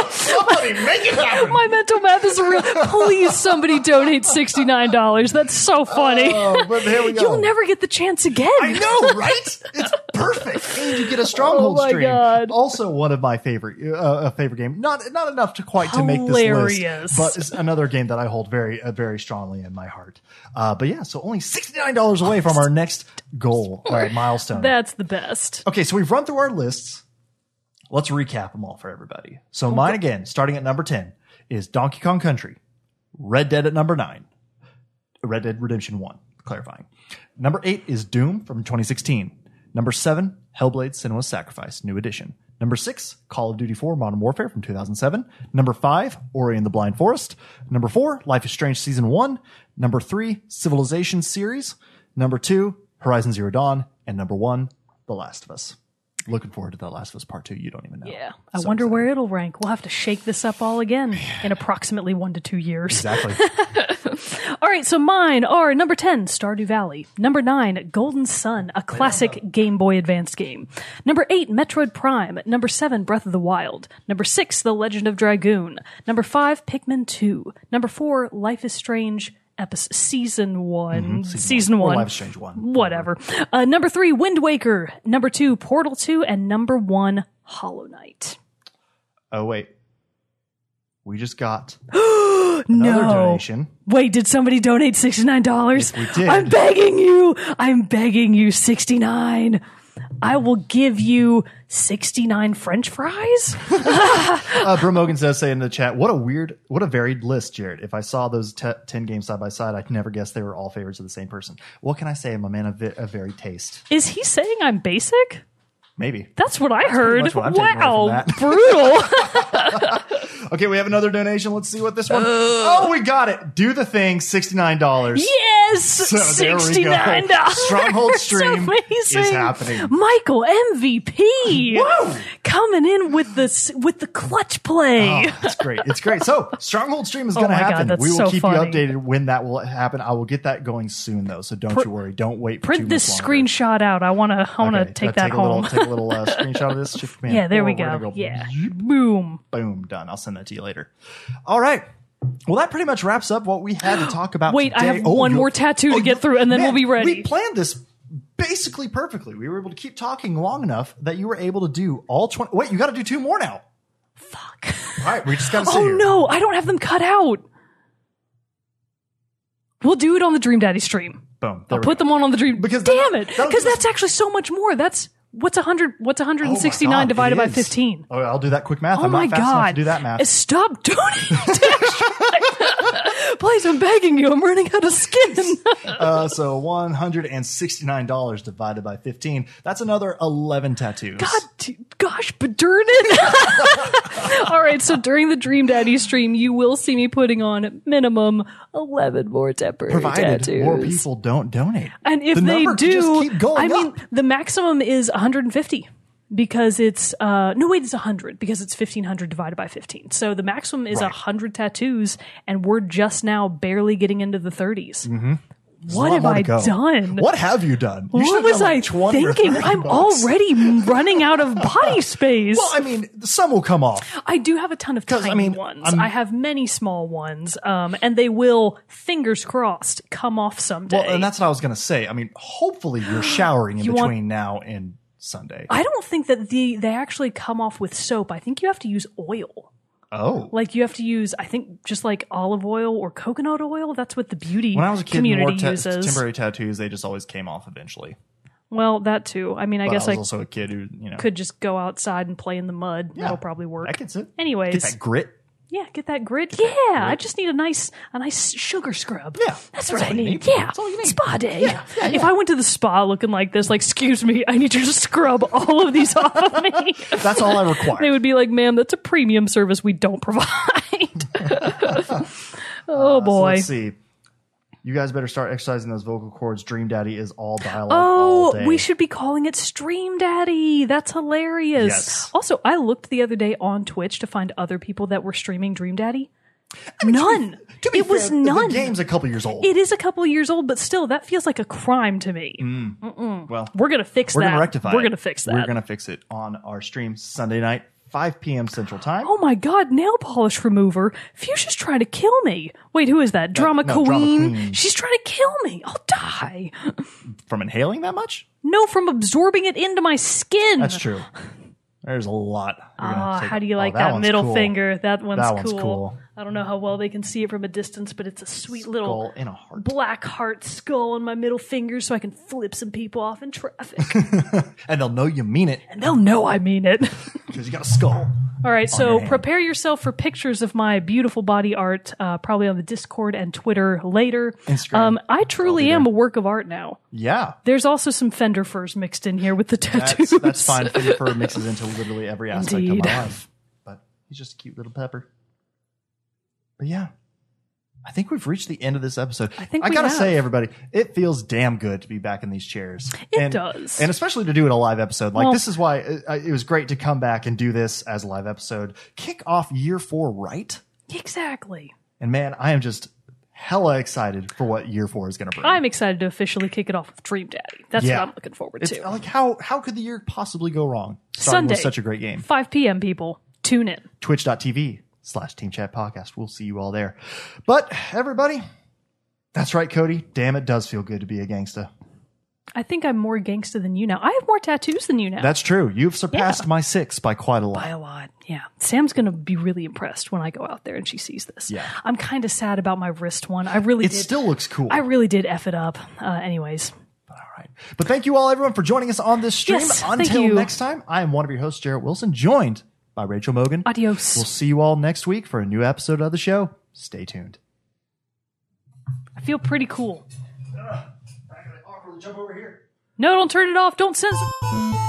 Speaker 1: Somebody make it happen.
Speaker 2: my mental math is real. Please, somebody donate sixty nine dollars. That's so funny.
Speaker 1: Oh, but there we go.
Speaker 2: You'll never get the chance again.
Speaker 1: I know, right? It's perfect, and you get a stronghold
Speaker 2: Oh my
Speaker 1: stream.
Speaker 2: God.
Speaker 1: Also, one of my favorite, uh, a favorite game. Not not enough to quite to make this list, but it's another game that I hold very uh, very strongly in my heart. Uh, but yeah, so only sixty nine dollars away from our next goal, uh, milestone.
Speaker 2: That's the best.
Speaker 1: Okay, so we've run through our lists. Let's recap them all for everybody. So mine again, starting at number 10, is Donkey Kong Country, Red Dead at number 9, Red Dead Redemption 1, clarifying. Number 8 is Doom from 2016. Number 7, Hellblade Senua's Sacrifice, new edition. Number 6, Call of Duty 4 Modern Warfare from 2007. Number 5, Ori and the Blind Forest. Number 4, Life is Strange Season 1. Number 3, Civilization Series. Number 2, Horizon Zero Dawn. And number 1, The Last of Us. Looking forward to The Last of Us Part 2. You don't even know.
Speaker 2: Yeah. I
Speaker 1: So
Speaker 2: wonder
Speaker 1: excited.
Speaker 2: where it'll rank. We'll have to shake this up all again in approximately one to two years.
Speaker 1: Exactly.
Speaker 2: All right, so mine are number 10, Stardew Valley. Number 9, Golden Sun, a classic Game Boy Advance game. Number 8, Metroid Prime. Number 7, Breath of the Wild. Number 6, The Legend of Dragoon. Number 5, Pikmin 2. Number 4, Life is Strange. Episode, season one, season,
Speaker 1: Or
Speaker 2: one,
Speaker 1: Life is Strange 1.
Speaker 2: whatever. Uh, number three, Wind Waker. Number two, Portal Two, and number one, Hollow Knight.
Speaker 1: Oh, wait. We just got another
Speaker 2: no.
Speaker 1: donation.
Speaker 2: Wait, did somebody donate $69?
Speaker 1: Yes, we did.
Speaker 2: I'm begging you. I'm begging you, 69. I will give you 69 french fries.
Speaker 1: Uh, Bro Mogan does say in the chat, what a weird, what a varied list, Jared. If I saw those te- 10 games side by side, I'd never guess they were all favorites of the same person. What can I say? I'm a man of, vi- of varied taste.
Speaker 2: Is he saying I'm basic?
Speaker 1: Maybe.
Speaker 2: That's what I heard.
Speaker 1: what
Speaker 2: wow, brutal.
Speaker 1: Okay, we have another donation. Let's see what this one. oh, we got it. Do the thing. $69.
Speaker 2: yes,
Speaker 1: So there we go.
Speaker 2: sixty-nine dollars.
Speaker 1: Stronghold stream is happening.
Speaker 2: Michael MVP.
Speaker 1: Woo!
Speaker 2: coming in with the with the clutch play.
Speaker 1: Oh, it's great. It's great. So Stronghold stream is going to
Speaker 2: Oh my God,
Speaker 1: happen.
Speaker 2: that's
Speaker 1: we will
Speaker 2: so
Speaker 1: keep
Speaker 2: funny.
Speaker 1: you updated when that will happen. I will get that going soon though, so don't
Speaker 2: Pr-
Speaker 1: you worry. Don't wait. For
Speaker 2: Print this
Speaker 1: longer.
Speaker 2: screenshot out. I want to. I want to
Speaker 1: Okay,
Speaker 2: take
Speaker 1: uh,
Speaker 2: that
Speaker 1: a
Speaker 2: home.
Speaker 1: Little, take a little uh, screenshot of this. Shift command
Speaker 2: yeah, there we.
Speaker 1: We're
Speaker 2: go. Yeah, boom.
Speaker 1: boom, done. I'll send that to you later. All right. Well, that pretty much wraps up what we had to talk about.
Speaker 2: Wait, I have
Speaker 1: Oh,
Speaker 2: one more tattoo to
Speaker 1: oh,
Speaker 2: get through, and then we'll be ready.
Speaker 1: We planned this basically perfectly. We were able to keep talking long enough that you were able to do all twenty. Wait, you got to do two more now.
Speaker 2: Fuck.
Speaker 1: All right, we just got to
Speaker 2: Oh
Speaker 1: here.
Speaker 2: no, I don't have them cut out. We'll do it on the Dream Daddy stream.
Speaker 1: Boom.
Speaker 2: I'll put
Speaker 1: go.
Speaker 2: them on on the Dream.
Speaker 1: Because
Speaker 2: damn
Speaker 1: that-
Speaker 2: it, because that's actually so much more. That's what's a hundred. What's
Speaker 1: Oh
Speaker 2: 169
Speaker 1: God,
Speaker 2: divided by 15?
Speaker 1: Oh, I'll do that quick math.
Speaker 2: Oh
Speaker 1: I'm
Speaker 2: my
Speaker 1: not fast enough
Speaker 2: god!
Speaker 1: to do that math.
Speaker 2: Stop doing it, please. I'm begging you. I'm running out of skin.
Speaker 1: Uh, so one hundred and sixty nine dollars divided by fifteen. That's another eleven tattoos.
Speaker 2: God, t- gosh, but darn it! All right, so during the Dream Daddy stream, you will see me putting on at minimum eleven more temporary
Speaker 1: provided
Speaker 2: tattoos.
Speaker 1: more people don't donate.
Speaker 2: And if
Speaker 1: The
Speaker 2: they do,
Speaker 1: just keep going
Speaker 2: I mean, the maximum is 150 because it's uh no wait, it's 100 because it's 1500 divided by 15. So the maximum is a
Speaker 1: Right.
Speaker 2: 100 tattoos, and we're just now barely getting into the 30s.
Speaker 1: Mm-hmm.
Speaker 2: What have I done?
Speaker 1: What have you done? You
Speaker 2: What was
Speaker 1: done
Speaker 2: I
Speaker 1: like 20
Speaker 2: thinking? I'm
Speaker 1: bucks.
Speaker 2: already running out of body space.
Speaker 1: Well, I mean, some will come off.
Speaker 2: I do have a ton of tiny
Speaker 1: I mean,
Speaker 2: ones.
Speaker 1: I'm-
Speaker 2: I have many small ones, um, and they will, fingers crossed, come off someday.
Speaker 1: Well, and that's what I was going to say. I mean, hopefully you're showering in
Speaker 2: You want-
Speaker 1: between now and Sunday.
Speaker 2: I don't think that the they actually come off with soap. I think you have to use oil.
Speaker 1: oh.
Speaker 2: Like you have to use, I think, just like olive oil or coconut oil. That's what the beauty
Speaker 1: when I was a kid,
Speaker 2: community
Speaker 1: more ta-
Speaker 2: uses.
Speaker 1: temporary tattoos, they just always came off eventually.
Speaker 2: well, that too. I mean, I
Speaker 1: But
Speaker 2: guess
Speaker 1: I
Speaker 2: I
Speaker 1: also a kid who, you know,
Speaker 2: could just go outside and play in the mud.
Speaker 1: Yeah.
Speaker 2: That'll probably work.
Speaker 1: that gets it.
Speaker 2: Anyways,
Speaker 1: Get that grit.
Speaker 2: Yeah, get that grit. yeah, I just need a nice, a nice sugar scrub.
Speaker 1: Yeah,
Speaker 2: that's, what I
Speaker 1: all you
Speaker 2: need.
Speaker 1: need.
Speaker 2: Yeah,
Speaker 1: That's all you need.
Speaker 2: spa day.
Speaker 1: Yeah, yeah,
Speaker 2: If
Speaker 1: yeah.
Speaker 2: I went to the spa looking like this, like, excuse me, I need you to scrub all of these off of me.
Speaker 1: That's all I require.
Speaker 2: they would be like, ma'am, that's a premium service we don't provide. oh uh,
Speaker 1: So
Speaker 2: boy.
Speaker 1: let's see. You guys better start exercising those vocal cords. Dream Daddy is all dialogue oh, all
Speaker 2: Oh,
Speaker 1: day.
Speaker 2: we should be calling it Stream Daddy. That's hilarious.
Speaker 1: Yes.
Speaker 2: Also, I looked the other day on Twitch to find other people that were streaming Dream Daddy. none.
Speaker 1: To be
Speaker 2: it was none.
Speaker 1: The game's a couple years old.
Speaker 2: It is a couple years old, but still, that feels like a crime to me. Mm.
Speaker 1: well,
Speaker 2: We're gonna fix
Speaker 1: we're
Speaker 2: that.
Speaker 1: gonna rectify.
Speaker 2: We're
Speaker 1: it.
Speaker 2: gonna fix that.
Speaker 1: We're gonna fix it on our stream Sunday night, 5 p.m. Central Time.
Speaker 2: Oh my god, nail polish remover. Fuchsia's trying to kill me. Wait, who is that? Uh, drama,
Speaker 1: no, Drama
Speaker 2: queen.
Speaker 1: Queen.
Speaker 2: She's trying to kill me. I'll die.
Speaker 1: From inhaling that much?
Speaker 2: No, from absorbing it into my skin.
Speaker 1: That's true. There's a lot.
Speaker 2: Ah, how do you
Speaker 1: oh,
Speaker 2: like that, middle
Speaker 1: cool.
Speaker 2: finger? That one's,
Speaker 1: That one's
Speaker 2: cool.
Speaker 1: cool.
Speaker 2: I don't know how well they can see it from a distance, but it's a sweet
Speaker 1: Skull
Speaker 2: little
Speaker 1: in a heart.
Speaker 2: black heart skull on my middle finger so I can flip some people off in traffic.
Speaker 1: And they'll know you mean it
Speaker 2: and they'll know I mean it.
Speaker 1: because you got a skull.
Speaker 2: All right, so prepare yourself for pictures of my beautiful body art, uh, probably on the Discord and Twitter later.
Speaker 1: Instagram.
Speaker 2: Um, I truly am a work of art now.
Speaker 1: Yeah.
Speaker 2: There's also some fender furs mixed in here with the tattoos.
Speaker 1: That's, that's fine. Fender Fur mixes into literally every aspect
Speaker 2: Indeed.
Speaker 1: My life. But he's just a cute little pepper. But yeah, I think we've reached the end of this episode. I
Speaker 2: think
Speaker 1: I
Speaker 2: we
Speaker 1: gotta
Speaker 2: have.
Speaker 1: say, everybody, it feels damn good to be back in these chairs.
Speaker 2: It
Speaker 1: and,
Speaker 2: does.
Speaker 1: and especially to do it a live episode. Like
Speaker 2: Well-
Speaker 1: this is why it, it was great to come back and do this as a live episode. Kick off year four right,
Speaker 2: Exactly.
Speaker 1: and man, I am just hella excited for what year four is going to bring.
Speaker 2: I'm excited to officially kick it off with Dream Daddy. That's
Speaker 1: Yeah.
Speaker 2: what I'm looking forward
Speaker 1: it's
Speaker 2: to.
Speaker 1: like how how could the year possibly go wrong? Starting
Speaker 2: Sunday.
Speaker 1: with such a great game.
Speaker 2: 5 p.m. people, tune in.
Speaker 1: twitch.tv slash team chat podcast. We'll see you all there. But everybody, that's right, Cody. Damn, it does feel good to be a gangsta.
Speaker 2: I think I'm more gangsta than you now. I have more tattoos than you now.
Speaker 1: That's true. You've surpassed
Speaker 2: Yeah.
Speaker 1: my six by quite a lot.
Speaker 2: by a lot. Yeah. Sam's going to be really impressed when I go out there and she sees this.
Speaker 1: Yeah.
Speaker 2: I'm kind of sad about my wrist one. I really
Speaker 1: it
Speaker 2: did.
Speaker 1: still looks cool.
Speaker 2: I really did F it up. Uh, anyways,
Speaker 1: all right. But thank you all, everyone, for joining us on this stream.
Speaker 2: Yes,
Speaker 1: Until next time, I am one of your hosts, Jared Wilson, joined by Rachel Mogan.
Speaker 2: adios.
Speaker 1: We'll see you all next week for a new episode of the show. Stay tuned.
Speaker 2: I feel pretty cool.
Speaker 1: Jump over here.
Speaker 2: No, don't turn it off. Don't censor.